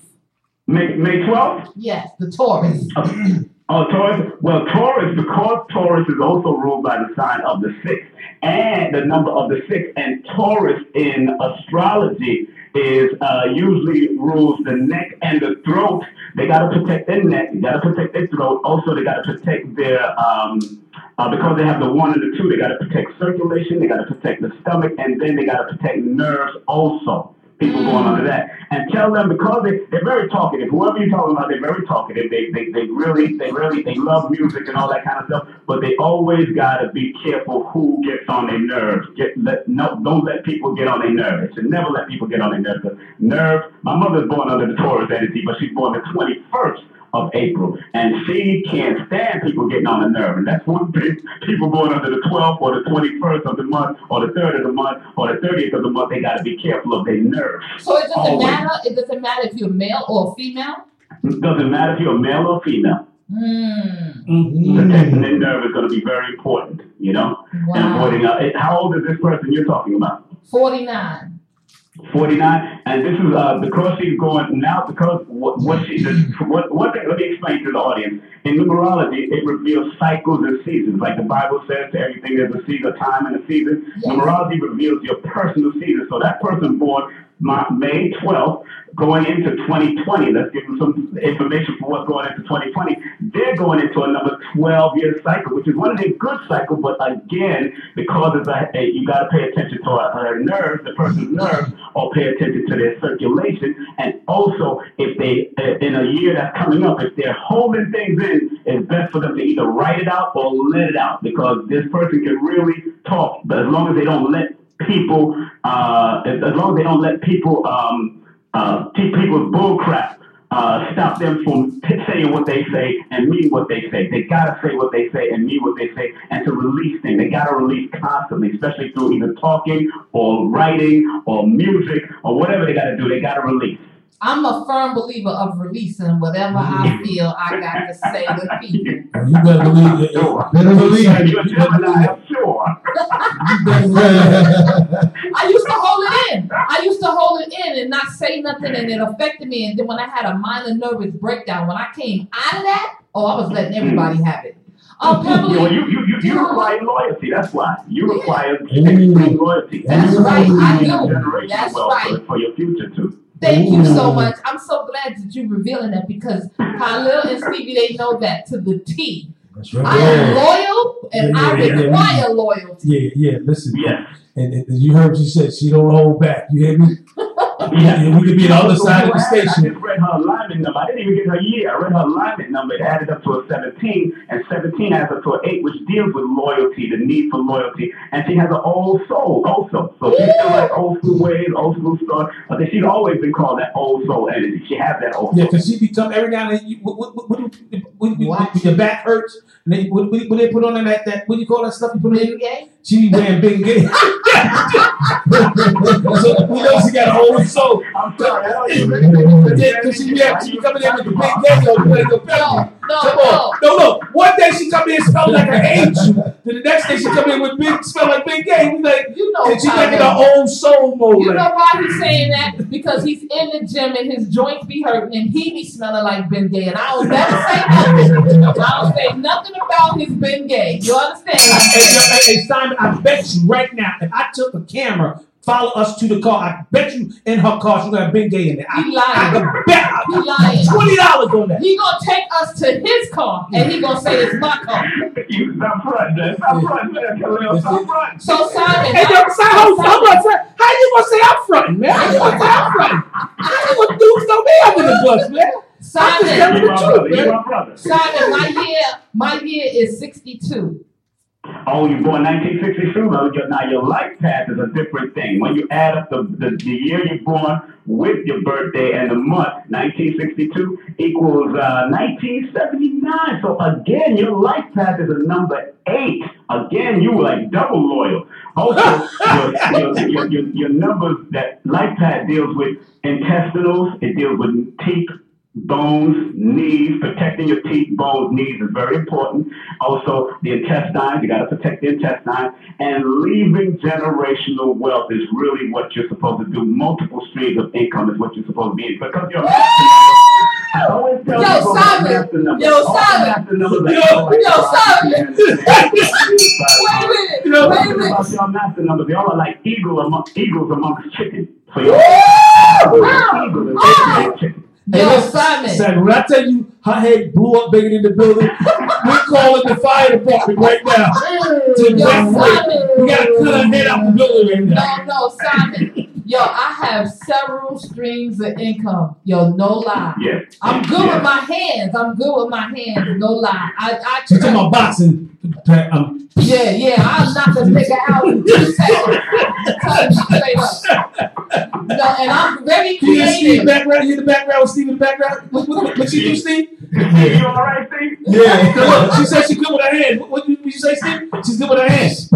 May, May 12th? Yes, the Taurus. Oh, Taurus. Well, Taurus, because Taurus is also ruled by the sign of the sixth and the number of the sixth, and Taurus in astrology is uh, usually rules the neck and the throat. They got to protect their neck. They got to protect their throat. Also, they got to protect their um, uh, because they have the one and the two. They got to protect circulation. They got to protect the stomach, and then they got to protect nerves also. People going under that, and tell them because they they're very talkative. Whoever you're talking about, they're very talkative. They they, they really they really they love music and all that kind of stuff. But they always gotta be careful who gets on their nerves. Get let no don't let people get on their nerves. They should never let people get on their nerves. nerves. My mother's born under the Taurus energy, but she's born the 21st of April, and she can't stand people getting on the nerve. And that's one thing. People born under the 12th or the 21st of the month or the 3rd of the month or the 30th of the month, they got to be careful of their nerves. So it doesn't Always. matter. It doesn't matter if you're male or female. It doesn't matter if you're male or female. Mm. Mhm. Protecting their nerve is going to be very important, you know? And Wow. avoiding, uh, how old is this person you're talking about? 49. 49, and this is uh, because she's going now because what, what she does, what, what thing, let me explain to the audience. In numerology, it reveals cycles and seasons. Like the Bible says, to everything there's a season, a time, and a season. Numerology reveals your personal season. So that person born May 12th, going into 2020, let's give them some information for what's going into 2020. They're going into another 12 year cycle, which is one of the good cycles, but again, because it's a, a, you got to pay attention to her, nerves, the person's nerves, or pay attention to their circulation. And also, if they, uh, in a year that's coming up, if they're holding things in, it's best for them to either write it out or let it out because this person can really talk, but as long as they don't let people, uh, as long as they don't let people um, uh, people's bull crap, uh, stop them from saying what they say and mean what they say. They gotta say what they say and mean what they say, and to release things. They gotta release constantly, especially through either talking or writing or music or whatever they gotta do. They gotta release. I'm a firm believer of releasing whatever I mm-hmm. feel I got to say to people. You better believe it. Sure. Better believe it. You're a Gemini, sure. Better believe I used to hold it in. I used to hold it in and not say nothing, and it affected me. And then when I had a minor nervous breakdown, when I came out of that, oh, I was letting everybody mm. have it. Oh, You, know, Pebble, you, you, you, you require loyalty. That's why. You Yeah. require extreme loyalty. That's right, I do. That's wealth right. For, for your future, too. Thank you so much. I'm so glad that you're revealing that because Khalil and Stevie, they know that to the T. That's right. I am loyal and Yeah, I yeah, yeah, yeah. require loyalty. Yeah, yeah. Listen, Yes. and, and you heard she said she don't hold back. You hear me? Yes. Yeah, we could be on the other So side of the station. I just read her alignment number. I didn't even get her year. I read her alignment number. It added up to a 17, and 17 adds up to an 8, which deals with loyalty, the need for loyalty. And she has an old soul also. So she's still like old school ways, old school stuff. I think she's always been called that old soul energy. She has that old soul. Yeah, because she become every now and then. You, what, what, what, what, what, what, What? when your back hurts, and they, what, what, what they put on in that, that what do you call that stuff you put in? Okay? She be wearing big gay. so we know she got an old soul. In like a. No, Come on. No, no. One day she come in smelling like an angel. Then the next day she come in with big smell like big gay. We like, You know, and she making Khalil. her own soul mode. You know why he's saying that? Because he's in the gym and his joints be hurting and he be smelling like Ben Gay. And I don't never say nothing. I don't say nothing about his Ben Gay. You understand? Hey, hey, hey, Simon, I bet you right now, if I took a camera, follow us to the car, I bet you in her car she's gonna have Big Gay in there. I, He I can bet He lying. twenty dollars on that. He gonna take us to his car and he gonna say it's my car. You stop front, man. Stop front, man. Khalil, stop front. So Simon, Hey, yo, I- Simon, hold on, hold on, Fred. How you gonna say I'm fronting, man? How you gonna say I'm fronting? How you gonna do throw me under the bus, man? Simon, You my brother. You my brother. Simon, my year, my year is 62. Oh, you're born 1962? Now your, now your life path is a different thing. When you add up the, the, the year you're born with your birthday and the month, 1962 equals uh, 1979. So again, your life path is a number eight. Again, you were like double loyal. Also, your, your, your, your numbers that life path deals with intestinals, it deals with teeth, bones, knees, protecting your teeth, bones, knees is very important. Also, the intestines, you got to protect the intestines. And leaving generational wealth is really what you're supposed to do. Multiple streams of income is what you're supposed to be. Because you're a master number. I always tell Yo, people Simon. Yo, Simon. Yo, like- yo, Simon. Wait a minute, know, wait a minute. your master numbers. They all are like eagle among, eagles amongst chicken. So you're Wow. eagle is Ah. Basically. Hey, Yo, listen, Simon. Simon, when I tell you her head blew up bigger than the building, we're calling the fire department right now. To Yo, evacuate. Simon. We gotta cut her head out the building right now. No, no, Simon. Yo, I have several streams of income. Yo, no lie. Yeah. I'm good Yeah. with my hands. I'm good with my hands. No lie. I, I She's talking about boxing. Um, Yeah, yeah. I'll knock a nigga out in two seconds. Straight up. No, and I'm very you hear Steve creative. background? You hear the background with Steve in the background? What, what, what, what she do, Steve? You all right, Steve? Yeah. Look, she said she's good with her hands. What, what did you say, Steve? She's good with her hands.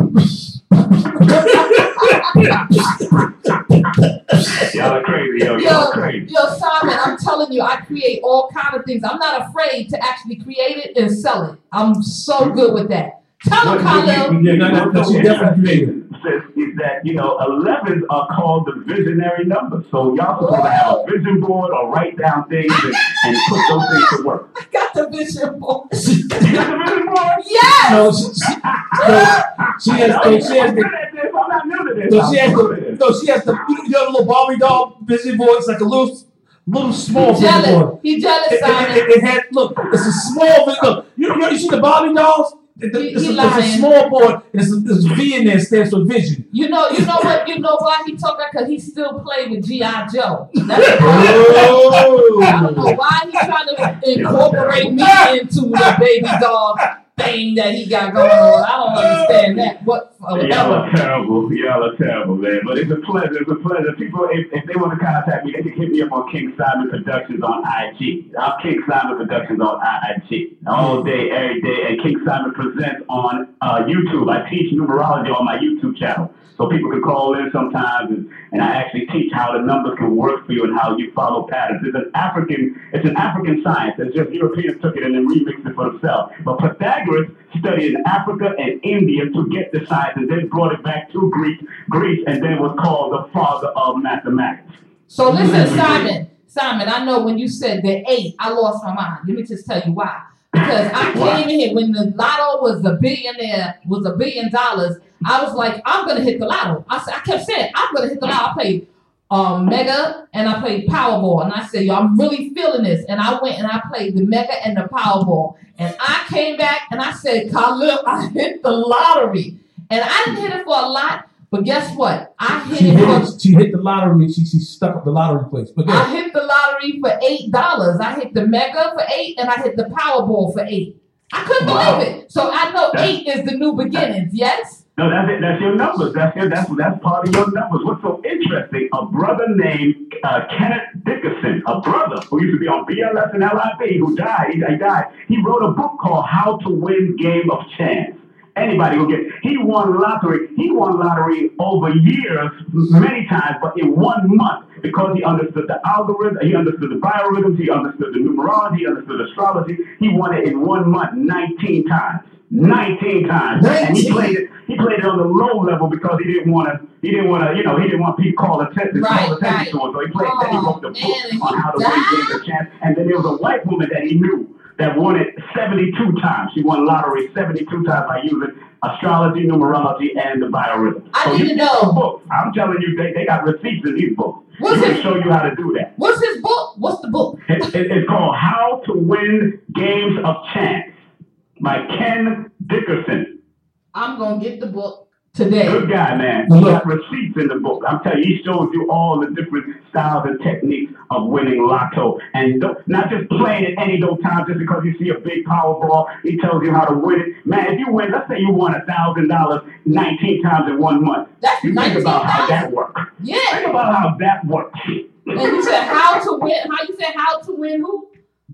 Y'all are crazy, yo. Y'all Yo, are crazy. yo, Simon, I'm telling you, I create all kind of things. I'm not afraid to actually create it and sell it. I'm so good with that. Tell him, Khalil. Yeah, no, no, no, she definitely. Says is that you know 11s are called the visionary numbers. So y'all supposed to have a vision board or write down things and, and put those things to work. I got the vision board. You got the vision board? Yes. No, she, she, she has, no, she has the, good at this. I'm not new to this. no, she has the, this. no, she has the, you know, the little Barbie doll vision board. It's like a little, little small He vision jealous. board. He jealous, It, it, it, it had, look, it's a small vision. Look, you, you, you see the Barbie dolls? It- it's, a, it's a small board. It's a V in there. Stands for vision. You know, you know what? You know why he talking? Because he still play with GI Joe. That's oh. why. I don't know Oh. why he's trying to incorporate me into the baby dog thing that he got going on. I don't understand that. What? Y'all are terrible. Y'all are terrible, man. But it's a pleasure. It's a pleasure. People, if, if they want to contact me, they can hit me up on King Simon Productions on IG. I'm King Simon Productions on IG. All day, every day. And King Simon Presents on uh, YouTube. I teach numerology on my YouTube channel. So people can call in sometimes and, and I actually teach how the numbers can work for you and how you follow patterns. It's an African, it's an African science. It's just Europeans took it and then remixed it for themselves. But Pythagoras studied in Africa and India to get the science and then brought it back to Greece, Greece and then was called the father of mathematics. So listen, Simon. Simon, I know when you said the eight, I lost my mind. Let me just tell you why. Because I came in here when the lotto was a billionaire, was a billion dollars. I was like, I'm gonna hit the lotto. I said, I kept saying, I'm gonna hit the lotto. I played um, Mega and I played Powerball, and I said, yo, I'm really feeling this. And I went and I played the Mega and the Powerball, and I came back and I said, Khalil, I hit the lottery, and I didn't hit it for a lot, but guess what? I hit She it for she hit the lottery. She, she stuck up the lottery place. But I hit the lottery for eight dollars. I hit the mega for eight, and I hit the Powerball for eight. I couldn't Wow. believe it. So I know eight is the new beginnings. Yes. No, that's it. That's your numbers. That's your, that's that's part of your numbers. What's so interesting? A brother named uh, Kenneth Dickerson, a brother who used to be on BLS and LIB, who died. He, died. He wrote a book called How to Win Game of Chance. Anybody will get. He won lottery. He won lottery over years, many times, but in one month because he understood the algorithm, he understood the biorhythms, he understood the numerology, he understood astrology. He won it in one month, 19 times. 19 times. And he played it. He played it on the low level because he didn't want to. He didn't want to. You know, he didn't want people call attention, Right, call attention right. to him. So he played. then he Oh, wrote the man, book on how to win games of chance. And then there was a white woman that he knew that won it 72 times. She won lottery 72 times by using astrology, numerology, and the biorhythm. I so need to know. books. I'm telling you, they, they got receipts in these books. What's his- show you how to do that. What's his book? What's the book? It, it- it's called How to Win Games of Chance by Ken Dickerson. I'm gonna get the book today. Good guy, man. He look- got receipts in the book. I'm telling you, he shows you all the different styles and techniques of winning lotto. And don't, not just playing it any old time just because you see a big Powerball. He tells you how to win it. Man, if you win, let's say you won a $1,000 19 times in one month. That's You think about how that works. Yeah. Think about how that works. And you said how to win. How you said how to win? Who?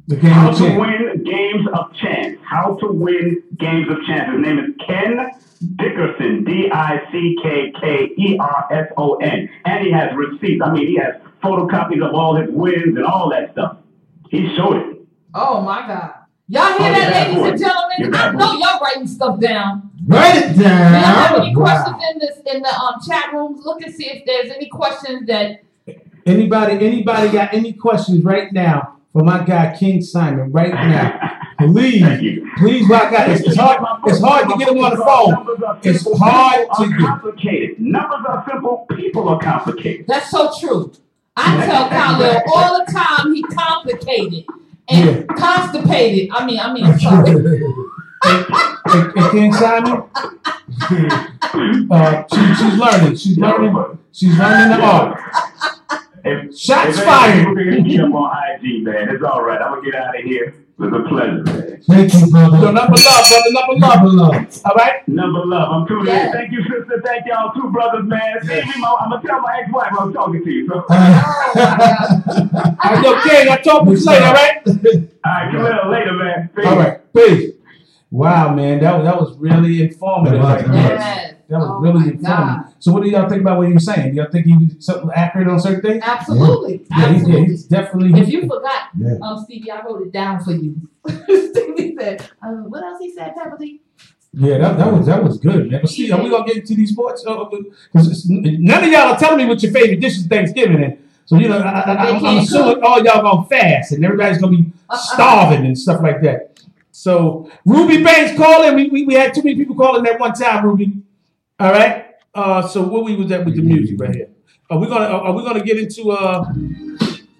The game How of to chance. win games of chance. How to win games of chance. His name is Ken Dickerson. D I C K K E R S O N. And he has receipts. I mean, he has photocopies of all his wins and all that stuff. He showed it. Oh my God. Y'all hear Oh, that, ladies boy. and gentlemen? You're I bad know boy. y'all writing stuff down. Write it down. Do y'all have down. any questions in this in the um chat rooms? Look and see if there's any questions that Anybody, anybody got any questions right now for my guy King Simon right now? Please, Thank you. please, my guy. It's, it's hard. It's hard to get him on the phone. It's hard to get. complicated. Numbers are simple. People are complicated. that's so true. I tell Khalil all the time he complicated and constipated. I mean, I mean, I'm sorry. And, and King Simon, uh, she, she's learning. She's learning. She's learning the art. If, Shots if fired. People can hit me up on IG, man. It's all right. I'm gonna get out of here. It was a pleasure, man. Thank you, So brother. number love, brother. Number love. Number love. All right. Number love. I'm tuning Yeah. in. Thank you, sister. Thank y'all, two brothers, man. Stevie, Mo, I'm gonna tell my ex-wife I'm talking to you. So, all my God. All right, yo, King. I talk to you later. All right. right, come here later, man. Peace. All right. Peace. Wow, man, that was that was really informative. That was, right that there. was. Yes. That was Oh really my informative. God. So, what do y'all think about what he was saying? Do y'all think he was something accurate on certain things? Absolutely. Yeah, he's, yeah, Absolutely. he's definitely. If you forgot, Yeah. um, Stevie, I wrote it down for you. Stevie said, um, what else he said, Pepperly? Yeah, that, that was that was good, man. But see, are we gonna get into these sports? Because none of y'all are telling me what your favorite dish is Thanksgiving, and so you know, I, I, I'm, I'm assuming all y'all gonna fast, and everybody's gonna be starving and stuff like that. So Ruby Banks calling. We, we we had too many people calling that one time, Ruby. All right. Uh, so where we was at with the music right here? Are we gonna are we gonna get into uh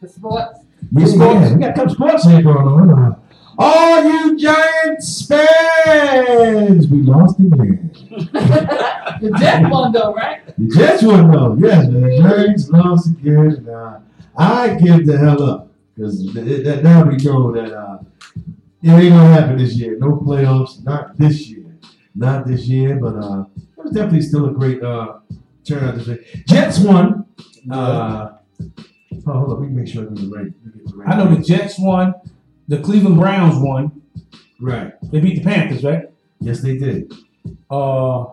The sports. Yeah, yeah, we got a couple sports here going on. All you Giants fans, we lost again. the Jets won though, right? The Jets won though. Yes, man. The Giants lost again. Uh, I give the hell up because that now we know that uh, it ain't gonna happen this year. No playoffs, not this year, not this year. But uh, it was definitely still a great uh, turnout this year. Jets won. Uh, oh, hold on, let me make sure I get the right. get the right I know the Jets won, the Cleveland Browns won. Right. They beat the Panthers, right? Yes, they did. Uh,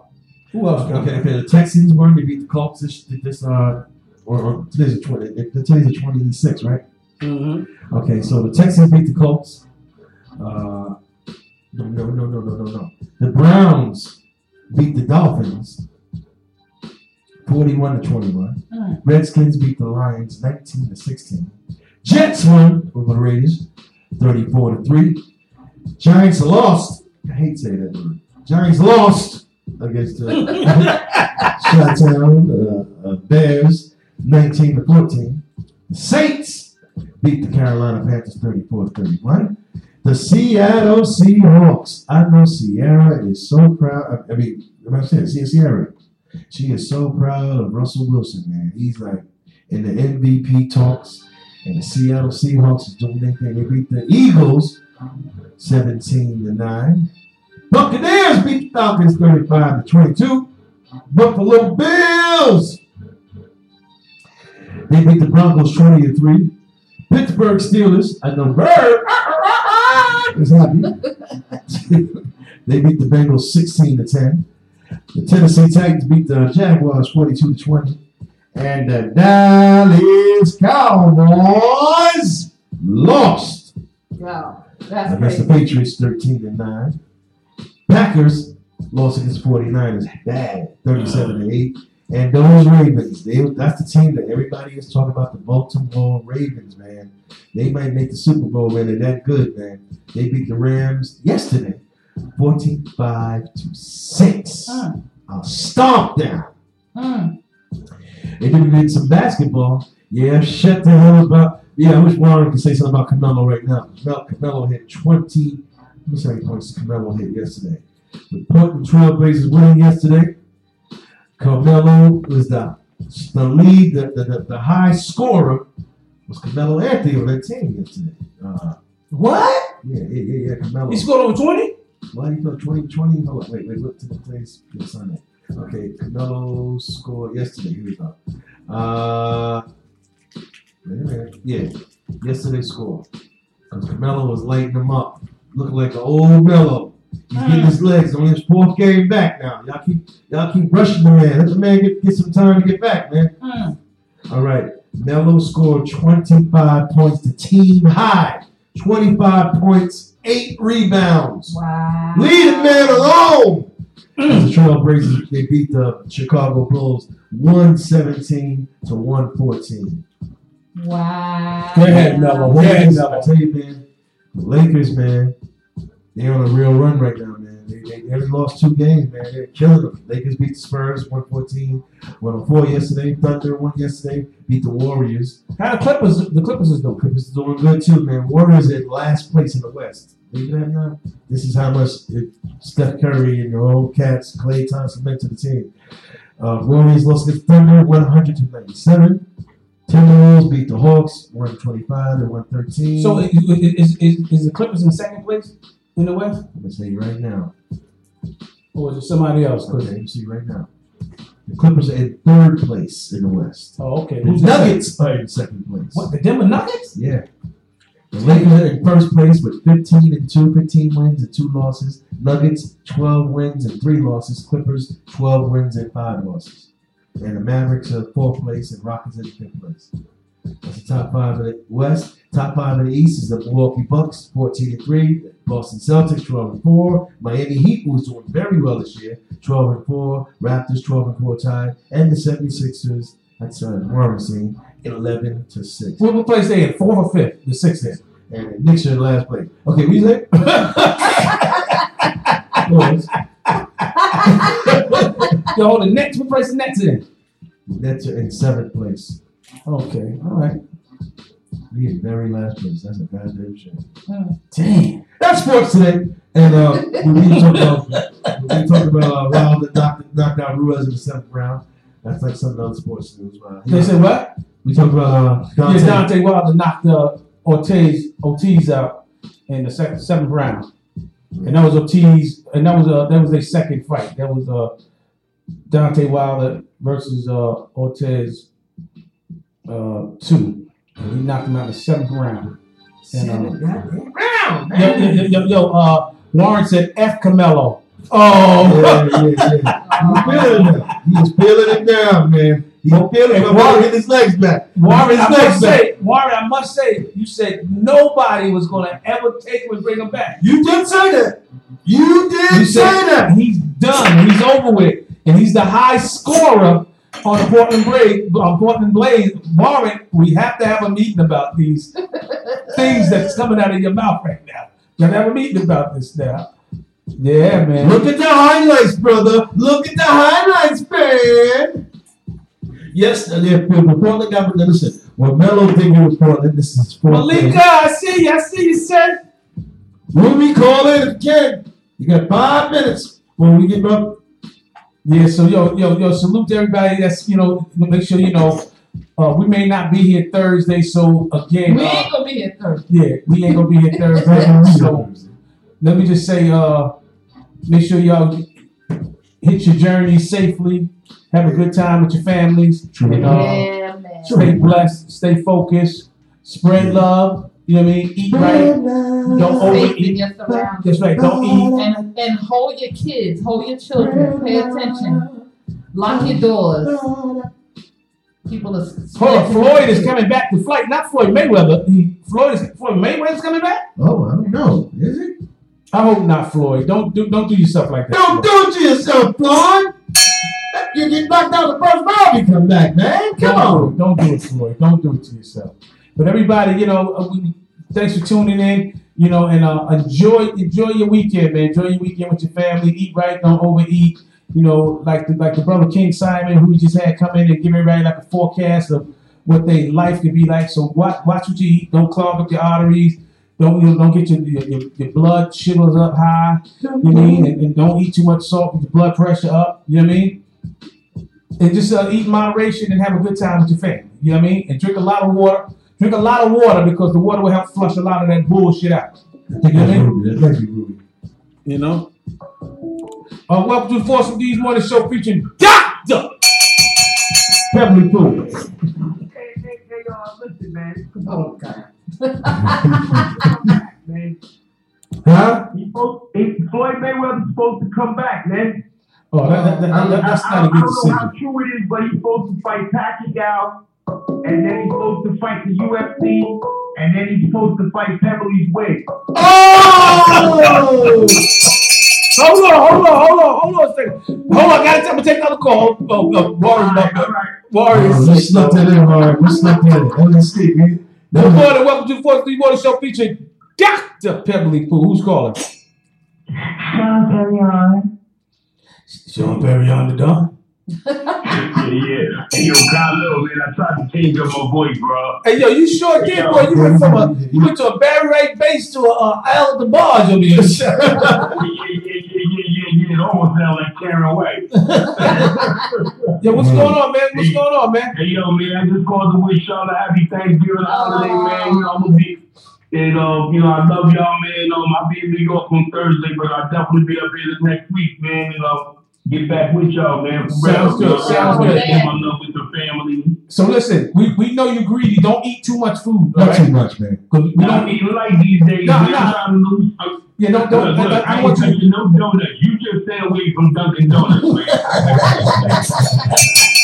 who else? got Okay, okay. The Texans won. They beat the Colts this, this uh, or, or today's the twenty. Today's the twenty six, right? Mm-hmm. Okay, so the Texans beat the Colts. Uh, no, no, no, no, no, no, no. The Browns beat the Dolphins. Forty-one to twenty-one. Mm. Redskins beat the Lions, nineteen to sixteen. Jets won over the Raiders, thirty-four to three. Giants lost. I hate saying that word. Giants lost against the Chi-Town uh, uh, Bears, 19 to 14. The Saints beat the Carolina Panthers 34 to 31. The Seattle Seahawks. I know Sierra is so proud. I, mean, I'm saying Sierra. She is so proud of Russell Wilson, man. He's like in the MVP talks, and the Seattle Seahawks is doing their thing. They beat the Eagles 17 to 9. Buccaneers beat the Falcons 35 to 22. Buffalo Bills. They beat the Broncos 20 to 3. Pittsburgh Steelers, I know Bird happy. they beat the Bengals 16 to 10. The Tennessee Titans beat the Jaguars 42 to 20. And the Dallas Cowboys lost Wow, that's against the. Patriots 13 to 9. Packers lost against 49ers bad 37 to 8. And those Ravens, they that's the team that everybody is talking about, the Baltimore Ravens, man. They might make the Super Bowl, man. They're that good, man. They beat the Rams yesterday, 45 to 6. Mm. A stomp down. Mm. And then we did some basketball. Yeah, shut the hell about. Yeah, I wish Warren could say something about Carmelo right now. Carmelo, Carmelo hit 20. Let me see how many points Carmelo hit yesterday. The Portland Trailblazers winning yesterday. Carmelo was the the lead, the, the, the, the high scorer was Carmelo Anthony on that team yesterday. Uh, What? yeah, yeah, yeah, yeah, Carmelo. He scored over twenty. Why you thought 20, 20? Hold on, wait, wait, look to the place. Yes, on it. Okay, Carmelo scored yesterday. Here we go. Uh, wait a minute. Yeah, yesterday score. Because Carmelo was lighting him up. Looking like an old Melo. He's getting his legs on his fourth game back now. Y'all keep y'all keep rushing the man. Let the man get, get some time to get back, man. Mm. All right. Melo scored 25 points, the team high. 25 points, eight rebounds. Wow. Leave the man alone. the Trailblazers they beat the Chicago Bulls 117 to 114. Wow. Go ahead, Melo. Go ahead, Melo. tell you, man, the Lakers, man, they're on a real run right now. They, they, they lost two games, man. They're killing them. Lakers beat the Spurs 114, 104 yesterday. Thunder won yesterday, beat the Warriors. How the Clippers? The Clippers is doing. Clippers is doing good too, man. Warriors in last place in the West. This is how much Steph Curry and your old cats, Klay Thompson meant to the team. Uh, Warriors lost against Thunder, 100 to 97. Timberwolves beat the Hawks, 125 to 113. So is, is, is the Clippers in second place in the West, I'm gonna tell you right now. or is it somebody else? 'Cause- Okay, you see right now. The Clippers are in third place in the West. Oh, okay. The Who's? Nuggets are in second place. What the Denver Nuggets? Yeah. The Lakers are in first place with 15 and 2, 15 wins and 2 losses. Nuggets, 12 wins and 3 losses. Clippers, 12 wins and 5 losses. And the Mavericks are fourth place and Rockets in fifth place. That's the top five of the West. Top five of the East is the Milwaukee Bucks, 14 and 3. Boston Celtics 12 and 4. Miami Heat was doing very well this year, 12 and 4. Raptors 12 and 4 tied, and the 76ers. That's uh, scene, 11 to 6. What, place they in? Fourth or fifth? The sixth. is. And the Knicks are in last place. Okay, we say. Yo, the Nets. What place the Nets in? Nets are in seventh place. Okay, all right. We in very last place. That's a goddamn shame. Damn. That's sports today. And uh, we we talk about we talk about uh, Wilder knocked, knocked out Ruiz in the seventh round. That's like some other sports news. Uh, They said what? we talked about uh, Deontay. Yeah, Deontay Wilder knocked uh, Ortiz Ortiz out in the second seventh round, and that was Ortiz, and that was uh, that was their second fight. That was uh, Deontay Wilder versus uh, Ortiz uh, two. And he knocked him out in the seventh round. And, uh, round, yo, yo, yo, yo, uh, Warren said F Carmelo. Oh, Yeah, yeah, yeah. He's feeling it. He's feeling it down, man. He's feeling it. and I'm Warren- get his legs back. Warren, I His must legs back. say, Warren, I must say, you said nobody was going to ever take him and bring him back. You did say that. You did You say that. he's done. He's over with, and he's the high scorer on Portland Blaze. On Portland Blaze, Warren, we have to have a meeting about these things that's coming out of your mouth right now. Gotta have a meeting about this now. Yeah, man. Look at the highlights, brother. Look at the highlights, man. Yes, if the Portland got now listen, when Melo think it was Portland, this is Portland. Malika, I see you. I see you, sir. When we call it again, you got five minutes when we get up. Yeah, so yo, yo, yo, salute to everybody. That's you know, make sure you know. Uh, we may not be here Thursday, so again, We uh, ain't gonna be here Thursday. yeah, we ain't gonna be here Thursday. so let me just say, uh, make sure y'all hit your journey safely. Have a good time with your families. True. And, uh, yeah, man. stay blessed, stay focused, spread love. You know what I mean? Eat right. Don't Faith in overeat. That's right. Don't eat. And, and hold your kids, hold your children, pay attention. Lock your doors. People are. Hold on, Floyd is coming back to fight. Not Floyd Mayweather. He, Floyd is Floyd Mayweather's coming back. Oh, I don't know. Is it? I hope not, Floyd. Don't do don't do yourself like that. Don't do it to yourself, Floyd. You get knocked out the first round, you come back, man. Come on. Don't do it. Don't do it, Floyd. Don't do it to yourself. But everybody, you know, uh, thanks for tuning in. You know, and uh, enjoy enjoy your weekend, man. Enjoy your weekend with your family. Eat right. Don't overeat. You know, like the like the brother King Simon, who we just had come in and give everybody like a forecast of what their life could be like. So watch watch what you eat. Don't clog up your arteries. Don't you know, don't get your, your, your, blood sugars up high. You know mean? And, and don't eat too much salt, get your blood pressure up. You know what I mean? And just uh, eat moderation and have a good time with your family. You know what I mean? And drink a lot of water. Drink a lot of water because the water will help flush a lot of that bullshit out. I think that's Ruby. That might Ruby. You know? Uh, welcome to Force of These Morning Show featuring Dr. Beverly Pooh. Hey, hey, hey, y'all, listen, man. Oh, God. Man, Huh? he supposed, he, Floyd Mayweather's supposed to come back, man. Oh, that, that, that, that- that's I, I, not a I good don't know how true it is, but he's supposed to fight Pacquiao, and then he's supposed to fight the UFC, and then he's supposed to fight Beverly's Wig. Oh! Hold on, hold on, hold on, hold on a second. Hold on, I gotta, I'm gonna take another call. Oh, Warren, All right, all right. Warren. Oh, we snuck that in, all right. We snuck that in. Let me see. We, Good that morning, welcome to the Force of These Morning Show featuring Dr. Beverly Pooh. Who's calling? Sean Perrion. Sean Perry on the dawn. Yeah, yeah. Hey, yo, Kyle, man, I tried to change up my voice, bro. Hey yo, you sure did, boy. You went from a you went to a Barry Ray bass to a uh, Al DeBarge on the other side. Yeah, yeah, yeah, yeah, yeah, yeah. It almost sound like Karen White. Yo, what's going on, man? What's going on, man? Hey, yo, man, I just called to wish y'all a happy Thanksgiving holiday, man. You know, I'm gonna be, and, uh, you know, I love y'all, man. Um, I'll be in New York on Thursday, but I'll definitely be up here this next week, man. You know, get back with y'all, man. Sounds good, You know, sounds I wanna good. share my love with the family. So listen, we, we know you're greedy. Don't eat too much food, all not too right? much, man. 'Cause we I'm don't. eating light these days, Nah, man. nah. I'm trying to lose. I'm, Yeah, don't don't. look, look, I, I I ain't want you. touching no donuts. You just stay away from Dunkin' Donuts, man.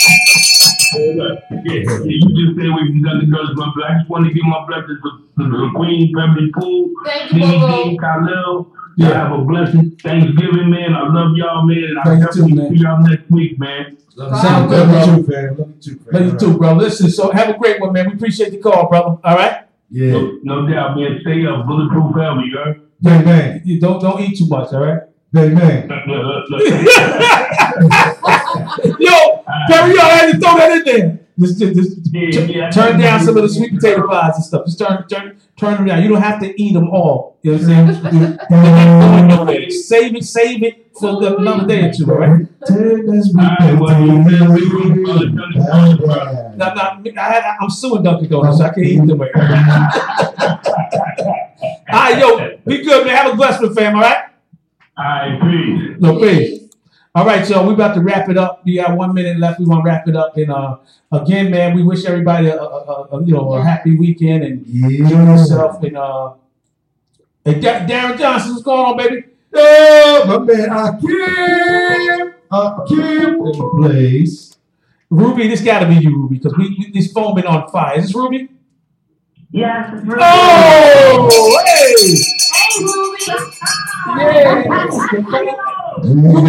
Look, yeah, yeah, you just stay away from Dunkin' Donuts, my brother. I just want to give my blessings to, to the Queen, Beverly Poole, Thank you, Bobo. Khalil. Yeah. Y'all have a blessed Thanksgiving, man. I love y'all, man. And I'll Thank you too, definitely man. see y'all next week, man. Sound good, Love you too, fam. Love you too, fam. Love you too, bro. Listen, so have a great one, man. We appreciate the call, brother. All right. Yeah. No, no doubt, man. Stay up. Bulletproof forever, you heard? Bang, bang. You don't don't eat too much, all right? Bang, bang. Yo, Perry, yo, I had to throw that in there. Just, just, just Yeah, tu- yeah. turn down some of the sweet potato pies and stuff. Just turn, turn, turn them down. You don't have to eat them all. You know what I'm saying? They're not. Save it, save it for the, oh, another day or two, all right? Now, now, I had, I'm suing Dunkin' Donuts, so I can't eat them. All right, yo, be good, man. Have a blessed one, fam, all right? All right, peace. No, peace. All right, so we're about to wrap it up. We got one minute left. We want to wrap it up. And uh, again, man, we wish everybody a, a, a, a you know a happy weekend and enjoy Yeah. yourself. And uh, and Da- Darren Johnson, what's going on, baby? Oh, my man, Akeem. Akeem in the place. Ruby, this got to be you, Ruby, because we, we this phone been on fire. Is this Ruby? Yes, it's really Oh, hey,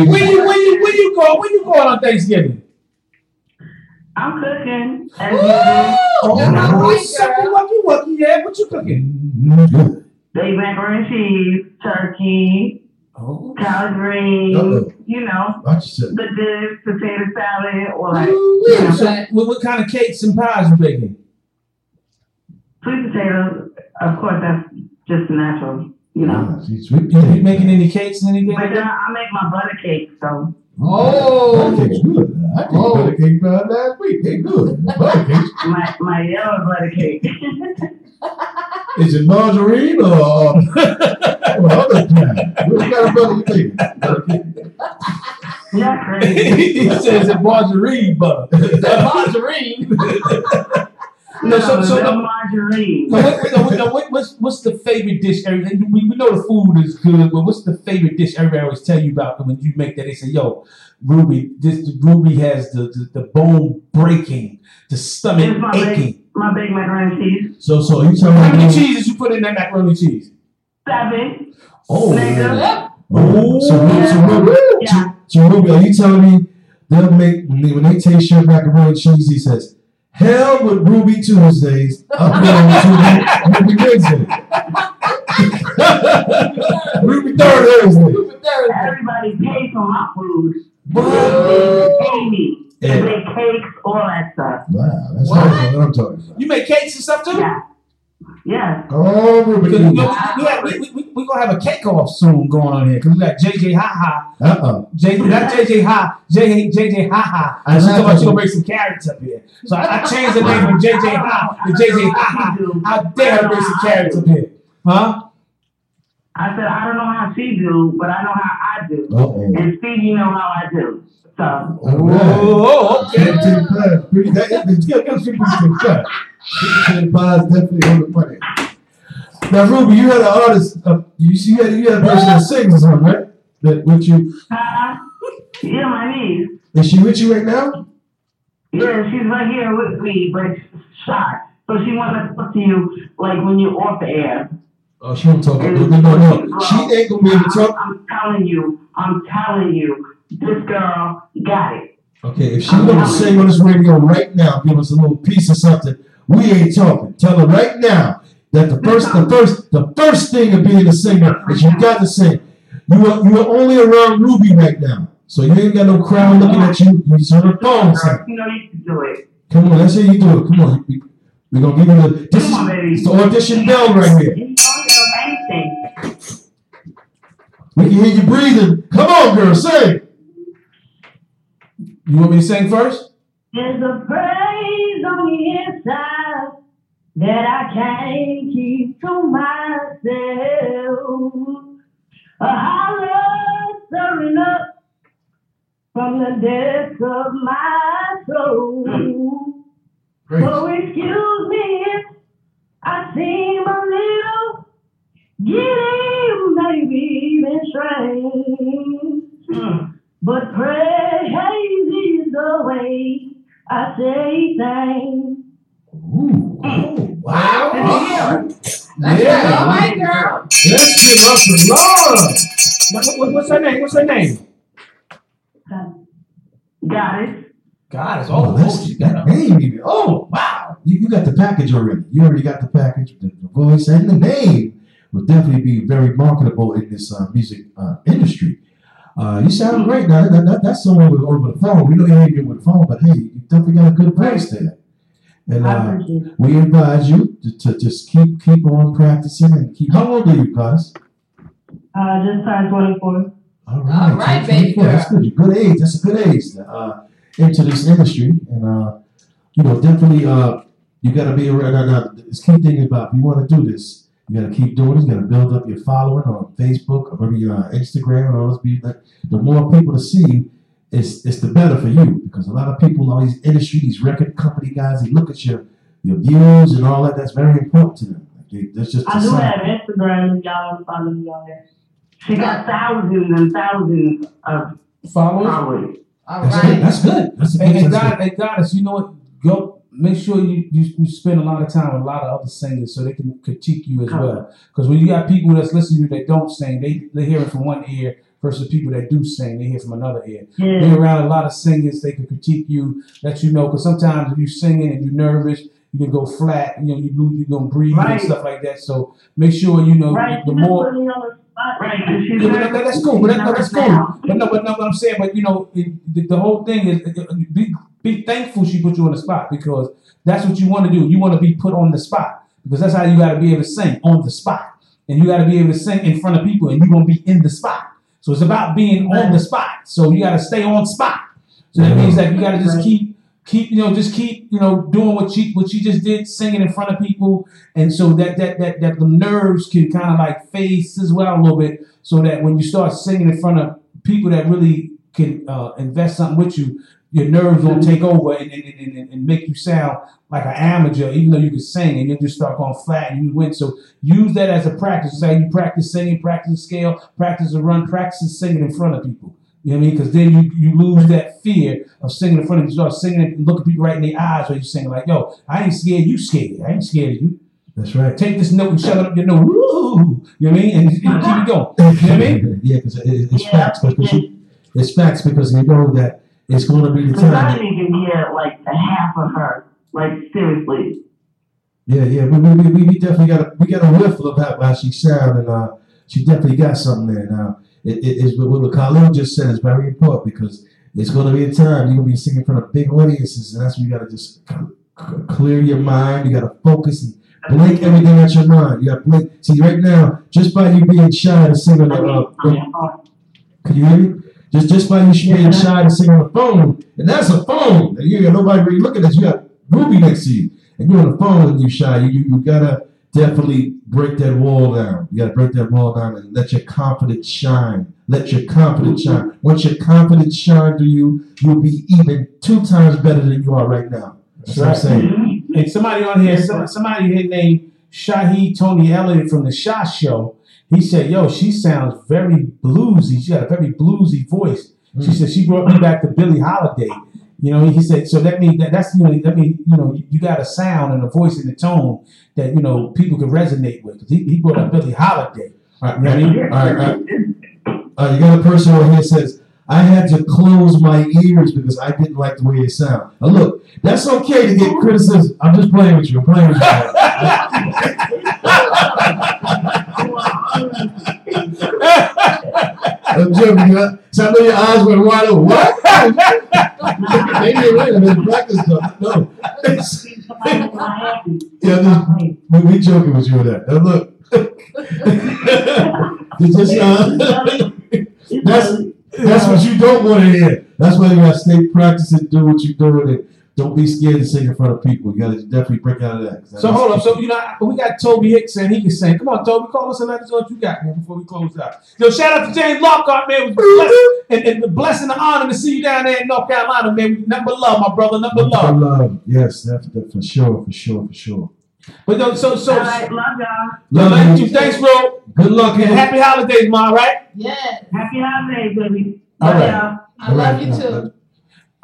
where you where you where you going? Where you going on Thanksgiving? I'm cooking. As. Oh, not oh, lucky, yeah. What you cooking? Baked macaroni and cheese, turkey, Oh, collard greens, Uh-oh. you know, the dish, potato salad, or like yeah. So, what, what kind of cakes and pies you baking? sweet potatoes. Of course, that's just natural, you know. Yeah, sweet You, you making any cakes and anything But then? I make my butter cake, so Oh. Butter cake's good. I think Oh. butter cake uh, last week. They good. Butter cakes. my my yellow butter cake. Is it margarine or, or other kind? What kind of butter you making? Butter cake. yeah, crazy. he says it margarine butter. That margarine. No, so, so, the no, margarine. no, wait, wait, no, wait, no, what, what's, what's the favorite dish? We, we know the food is good, but what's the favorite dish everybody always tell you about when you make that? They say, yo, Ruby, this Ruby has the, the, the bone breaking, the stomach my aching. My baked macaroni cheese. So, so you telling me How many cheeses you put in that macaroni cheese? Seven. Oh. Yep. oh, so, Yeah. so, Ruby, Yeah. so Ruby, are you telling me they'll make when they, when they taste your macaroni cheese? He says, "Hell with Ruby Tuesdays, I'm going to Ruby Wednesday, Ruby Thursday." Everybody pays for my food. What? They pay me. Yeah. They make cakes, all that stuff. Wow, that's What? what I'm talking about. You make cakes and stuff too? Yeah. Yeah. Oh, Ruby. Because we, we, have- we, we, we, we gonna have a cake off soon going on here because we got JJ Ha Ha, Uh-uh. J, not JJ Ha, J, JJ Ha Ha. I And she thought at she gonna you. bring some carrots up here, so I, I changed the name from JJ Ha to JJ Ha Ha. How dare her bring some carrots up here, huh? I said, I don't know how she do, but I know how I do. Uh-oh. And Stevie know how I do. So, Oh, okay. Pretty, that, that, that, that. Definitely on the money. Now, Ruby, you had an artist. Uh, you see, you had, you had a person that sings or something, right? That with you. uh, yeah, my niece. Is she with you right now? Yeah, she's right here with me, but shy. So she wants to talk to you like when you're off the air. Oh, she don't talk. No, no, no, girl, She ain't gonna be able to talk. I'm, telling you, I'm telling you, this girl got it. Okay, if she gonna sing on this radio right now, give us a little piece of something. We ain't talking. Tell her right now that the first, the first, the first thing of being a singer is you got to sing. You are you are only around Ruby right now, so you ain't got no crowd looking at you. You just on the phone. You know you can do it. Come on, let's hear you do it. Come on, we're gonna give you the this Come on, is baby. it's the audition bell right here. You don't know anything. We can hear you breathing. Come on, girl, sing. You want me to sing first? There's a praise on the inside that I can't keep to myself. A holler stirring up from the depths of my soul. Great. So excuse me if I seem a little giddy, maybe even strange. Mm. But praise is the way I say things. Ooh, oh, wow. That's Yeah. right. All right, girl. Let's give up the Lord. What- what- what's her name? What's her name? Got it. God, it's Oh, all that's she that name. Oh, wow. You, you got the package already. You already got the package, the, the voice, and the name will definitely be very marketable in this uh, music uh, industry. Uh, you sound great now. That, that, that's all over, over the phone. We know you ain't good with the phone, but hey, you definitely got a good voice there. And uh, we advise you to, to just keep keep on practicing and keep. How old are you, guys? Uh, just turned 24. All right, All right, 24. baby That's good. Good age. That's a good age uh, into this industry, and uh, you know, definitely, uh, you got to be around. Now, now, this key thing about if you want to do this, you got to keep doing it. You got to build up your following on Facebook or maybe uh, Instagram and all this. Be that the more people to see you, it's it's the better for you because a lot of people, all these industry, these record company guys, they look at your your views and all that. That's very important to them. Like they, that's just I a do sign. have Instagram y'all want to follow me on there. She got thousands and thousands of Followers. followers. All That's good. That's good. That's a And, good. and that's God, and God is, you know what? Go make sure you, you you spend a lot of time with a lot of other singers so they can critique you as well. Because when you got people that's listening to you that don't sing, they they hear it from one ear versus people that do sing, they hear from another ear. Yeah. Be around a lot of singers, they can critique you, let you know. Because sometimes if you're singing and you're nervous, you can go flat. You know, you lose, you're gonna breathe and stuff like that. So make sure you know Right. the just more. put me on the spot, right? 'cause she's Yeah, but that, that's cool. But that, no, She's that's nervous cool. But no, but no, what I'm saying, but you know, it, the, the whole thing is uh, be be thankful she put you on the spot because that's what you want to do. You want to be put on the spot because that's how you got to be able to sing on the spot, and you got to be able to sing in front of people, and you're gonna be in the spot. So it's about being on the spot. So you got to stay on spot. So that means that you got to just keep keep you know just keep you know doing what she what she just did singing in front of people and so that that that that the nerves can kind of like face as well a little bit so that when you start singing in front of people that really can uh, invest something with you your nerves don't take over and, and, and, and, and make you sound like an amateur even though you can sing and you'll just start going flat and you win so use that as a practice it's like you practice singing practice scale practice a run practice singing in front of people you know what I mean? Because then you, you lose that fear of singing in front of you. Start singing and looking people right in the eyes while you're singing like, yo, I ain't scared, you scared. I ain't scared of you. That's right. Take this note and shove it up your nose. Woo! You know what I mean? And, and keep it going. You know what I mean? yeah, because it, it's Yeah, facts. Because you, it's facts because you know that it's going to be the Because I didn't even hear like the half of her. Like seriously. Yeah, yeah. We, we, we, we definitely got a we got a whiff of how, how she sound, and uh, she definitely got something there. Now, it, it is what what Khalil just said is very important because it's going to be a time you're going to be singing in front of big audiences, and that's where you got to just clear your mind. You got to focus and blink everything out your mind. You got to blink. See, right now, just by you being shy to sing on the, uh, Can you hear me? Just just by you being shy to sing on the phone, and that's a phone. And you got nobody really looking at you. You got Ruby next to you, and you're on the phone and you shy. You, you you gotta definitely break that wall down. You gotta break that wall down and let your confidence shine. Let your confidence shine. Once your confidence shine through you, you'll be even two times better than you are right now. That's what I'm saying. Mm-hmm. And somebody on here, somebody here named Shahi Tony Elliott from the Shaw Show, he said, "Yo, she sounds very bluesy. She got a very bluesy voice." She said she brought me back to Billie Holiday. You know, he said, so that means that that's you know that mean you know you, got a sound and a voice and a tone that you know people can resonate with. He, he brought up Billie Holiday. All right, You know I mean? all right, all right. Uh, you got a person over here says, I had to close my ears because I didn't like the way it sound. Now look, that's okay to get criticism. I'm just playing with you. I'm playing with you. I'm joking. You so I your eyes went wide open. What? Maybe you're right. I've been practice stuff. No. yeah, just, we, we joking with you with that. Now look. just, uh, that's that's what you don't want to hear. That's why you gotta stay practicing, do what you're doing, and don't be scared to sing in front of people. You gotta definitely break out of that. So hold up. So you know we got Toby Hicks and he can sing. Come on, Toby, call us and let us know what you got, man, before we close out. Yo, shout out to James Lockhart, man. It was a blessing and, and the blessing and honor to see you down there in North Carolina, man. Nothing but love, my brother. Nothing but love. love. Yes, that's that for sure, for sure, for sure. But no, so so All right, love y'all. Love thank you. you. Thanks, bro. Good luck, And and happy holidays, ma. Right? Yes. Happy holidays, baby. All Love right. y'all. I love you too.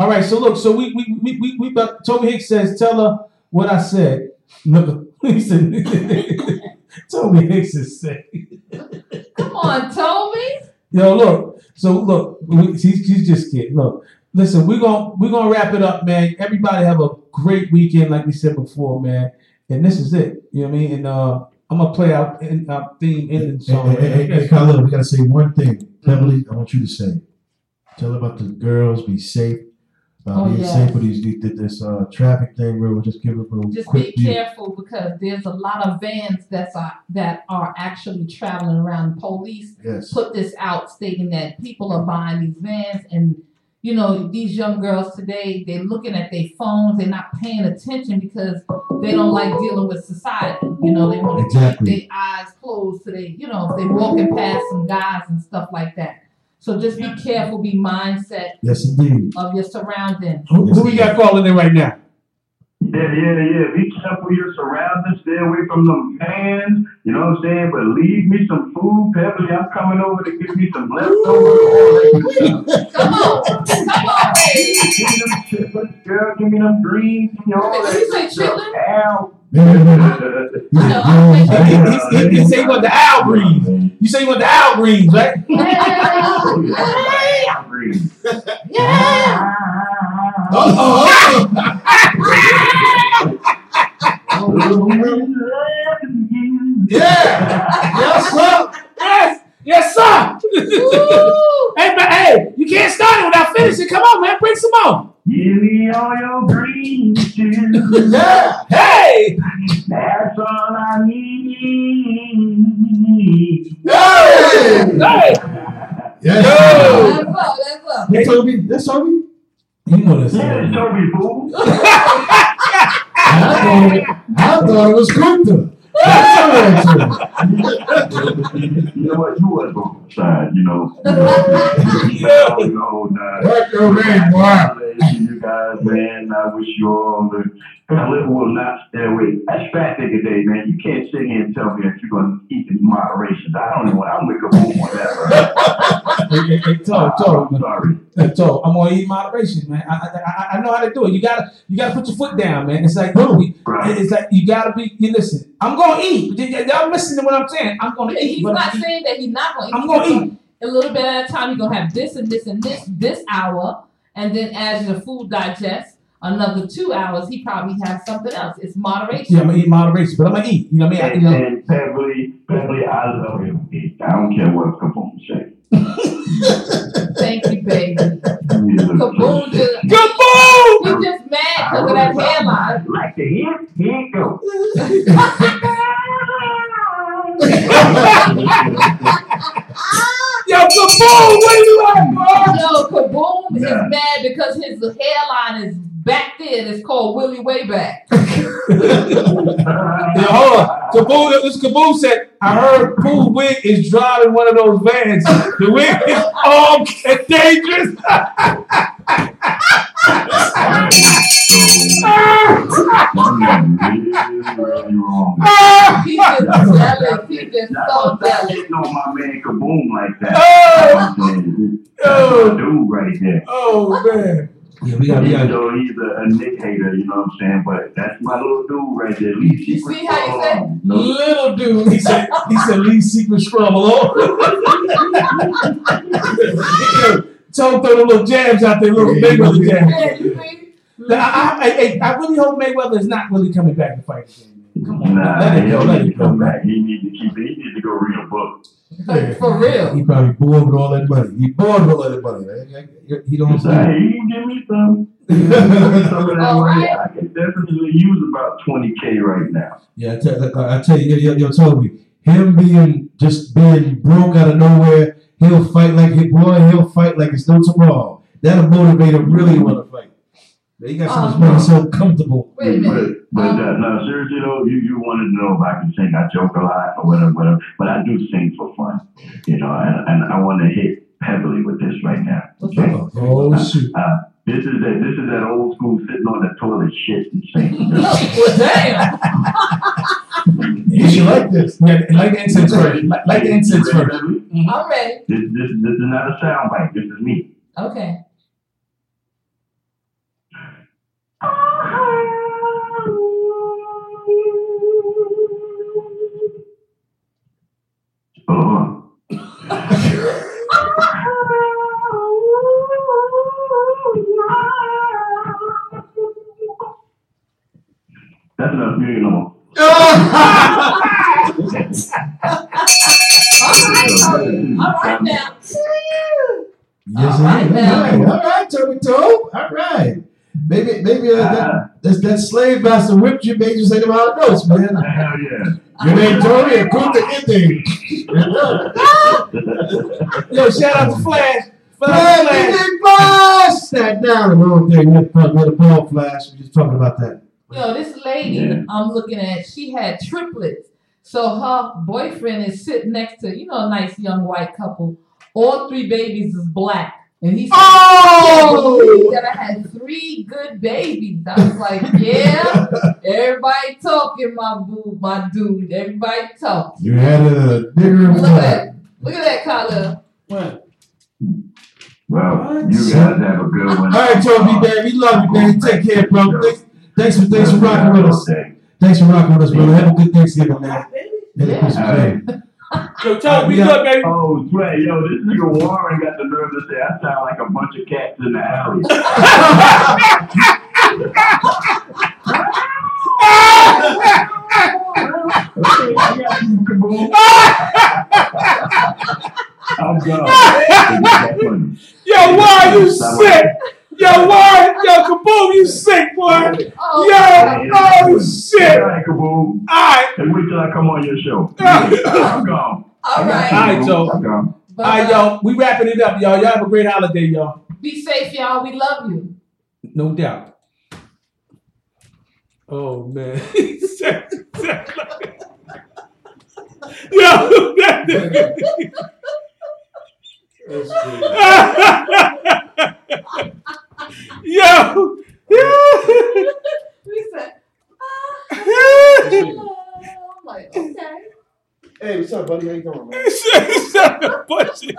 All right. So look. So we we we we, we about Toby Hicks says tell her what I said. Look, he said, Toby Hicks is sick. Come on, Toby. Yo, look. So look, we- she's, she's just kidding. Look, listen, we're gonna we're gonna wrap it up, man. Everybody have a great weekend, like we said before, man. And this is it. You know what I mean? And uh, I'm gonna play our, in, our theme ending Hey, song. hey, hey, hey, Khalil, we gotta say one thing. Beverly, I want you to say. Tell about the girls. Be safe. Uh, Oh, being yes. safe with these, these this uh, traffic thing. Where we'll just give it a little Just quick be view. careful because there's a lot of vans that's are, that are actually traveling around. Police Yes. put this out stating that people are buying these vans and you know these young girls today they're looking at their phones they're not paying attention because they don't like dealing with society you know they want to Exactly. keep their eyes closed to they you know if they're walking past some guys and stuff like that so just be careful be mindset Yes, indeed. of your surroundings Who, who we got calling in right now? Yeah, yeah, yeah. Be careful your surroundings. Stay away from them fans. You know what I'm saying? But leave me some food, Beverly. I'm coming over to give me some leftovers. All that good stuff. come on come on baby Give me them chitlins, girl. Give me them greens. Give me all Did you say that stuff. chitlins? Ow. No, I'm He, said he want the owl greens. You say you want the owl greens, right? Ow, greens. yeah Oh, Yeah. Yes, sir. Yes. Yes, sir. Hey, but hey, you can't start it without finishing. Come on, man. Bring some more. Give me all your greens, too. Yeah. Hey. That's all I need. Hey. Hey. Yes. Yo. That's up, that's up. Hey, Toby. That's Toby. You know this. Yeah, Toby, fool. I thought, I thought it was Kunta. That's all right, you know what? You was on the side, you know. you know. Work your man, boy. You guys, man. I wish you all the. Khalid will not stay away. That's fat nigga day, man. You can't sit here and tell me that you're going to eat in moderation. I don't even want. I'm with Kaboom on that. Right? Hey, hey, hey, Toe, Toe, I'm sorry. Hey, Toe, I'm gonna eat moderation, man. I, I, I- know how to do it. You gotta, you gotta put your foot down, man. It's like, we- it's like you gotta be. You listen. I'm gonna eat. Y- y- Y'all listening to what I'm saying? I'm gonna eat. He's not I'm saying that he's not going to eat. I'm gonna eat. A little bit at a time, you're going to have this and this and this this hour. And then as your food digests, another two hours, he probably has something else. It's moderation. Yeah, I'm gonna eat moderation, but I'm gonna eat. You know what I mean? I, you And, know, and Beverly, Beverly, I love you. I don't care what Kaboom say. Thank you, baby. Kaboom Kaboom just, Kaboom! he just mad because of that hairline. Like to hear? Here it goes. Yo, kaboom! Where you at, bro? No, Kaboom is mad because his hairline is back then It's called Willie Wayback. Yeah, hold on. Kaboom, this Kaboom said, I heard Pooh Wig is driving one of those vans. The wig is armed and dangerous. really wrong. He's just jealous. He's just so jealous. Hitting on my man Kaboom like that. Oh, Oh. dude right there. oh man. Yeah, we got, we Even got. though he's a, a Nick hater, you know what I'm saying? But that's my little dude right there. Leave You secret see how you said- alone. No, Little dude, he said, he said, leave secret scrum alone. Tell him throw the little jabs out there, little Yeah, Mayweather yeah. jabs. Yeah, you see? I, I, I, I really hope Mayweather is not really coming back to fight again. Man. Come on, Nah, let he don't need to come back. He needs to keep it. He needs to go read a book. For real. He probably bored with all that money. He bored with all that money. man. He don't Say, say. hey, you can give me some. Give me some of that All money. right. I can definitely use about 20K right now. Yeah, I tell, I tell you, yo, yo, Toby, him being just being broke out of nowhere, he'll fight like he boy, he'll fight like it's no tomorrow. That'll motivate him really to want to fight. But he got so Um, money, so comfortable. Wait a minute. But, but Um, uh, no, seriously though, you, you wanted to know if I can sing. I joke a lot or whatever, whatever. But I do sing for fun, you know. And, and I want to hit heavily with this right now. Okay. Oh shoot! Uh, this is that. This is that old school sitting on the toilet shit and sing. well, damn. You should like this. Yeah, like the incense first. Like, like the incense You ready, first. I'm ready. This, this, this is not a sound bite. This is me. Okay. That's enough music no All right, now. All right, now. All right, Toby All right. Maybe, maybe uh, that, that, that slave master whipped you, made you say them out of notes, man. Hell yeah. Your name Toby and Kunta Kinte. Yo, shout out to Flash. Flash, Flash. big flash! Sat down the wrong thing. We had with a ball flash. We just talking about that. Yo, this lady Yeah. I'm looking at, she had triplets. So her boyfriend is sitting next to, you know, a nice young white couple. All three babies is black. And he said, Oh! "Can't that I had three good babies. I was like, yeah, everybody talking, my boo, my dude. Everybody talking. You had a nigger and Look at that. Look at that, Kyla. What? Well, you guys have a good one. All right, Toby, man. We love you, man. Take care, bro. Thanks, thanks for thanks for rocking with us. Thanks for rocking with us, brother. Have a good Thanksgiving, man. Merry Yeah. Christmas, man. Yo, Toby, we Yeah. good, baby. Oh, Trey, yo, this nigga Warren got the nerve to say I sound like a bunch of cats in the alley. Okay, I got you, Kaboom. I'm gone. Yo, why are you sick? Yo, why? Yo, kaboom, you sick, boy. Oh, Yo, oh shit. All right, Kaboom. right. And wait till I come on your show. I'm gone. all right. All right, Joe. I'm gone. But, right, uh, y'all. We wrapping it up, y'all. Y'all have a great holiday, y'all. be safe, y'all. We love you. No doubt. Oh man. Yo, that Yo. We said, ah. I'm like, okay. Hey, what's up, buddy? How you doing, man? Shut up, push it.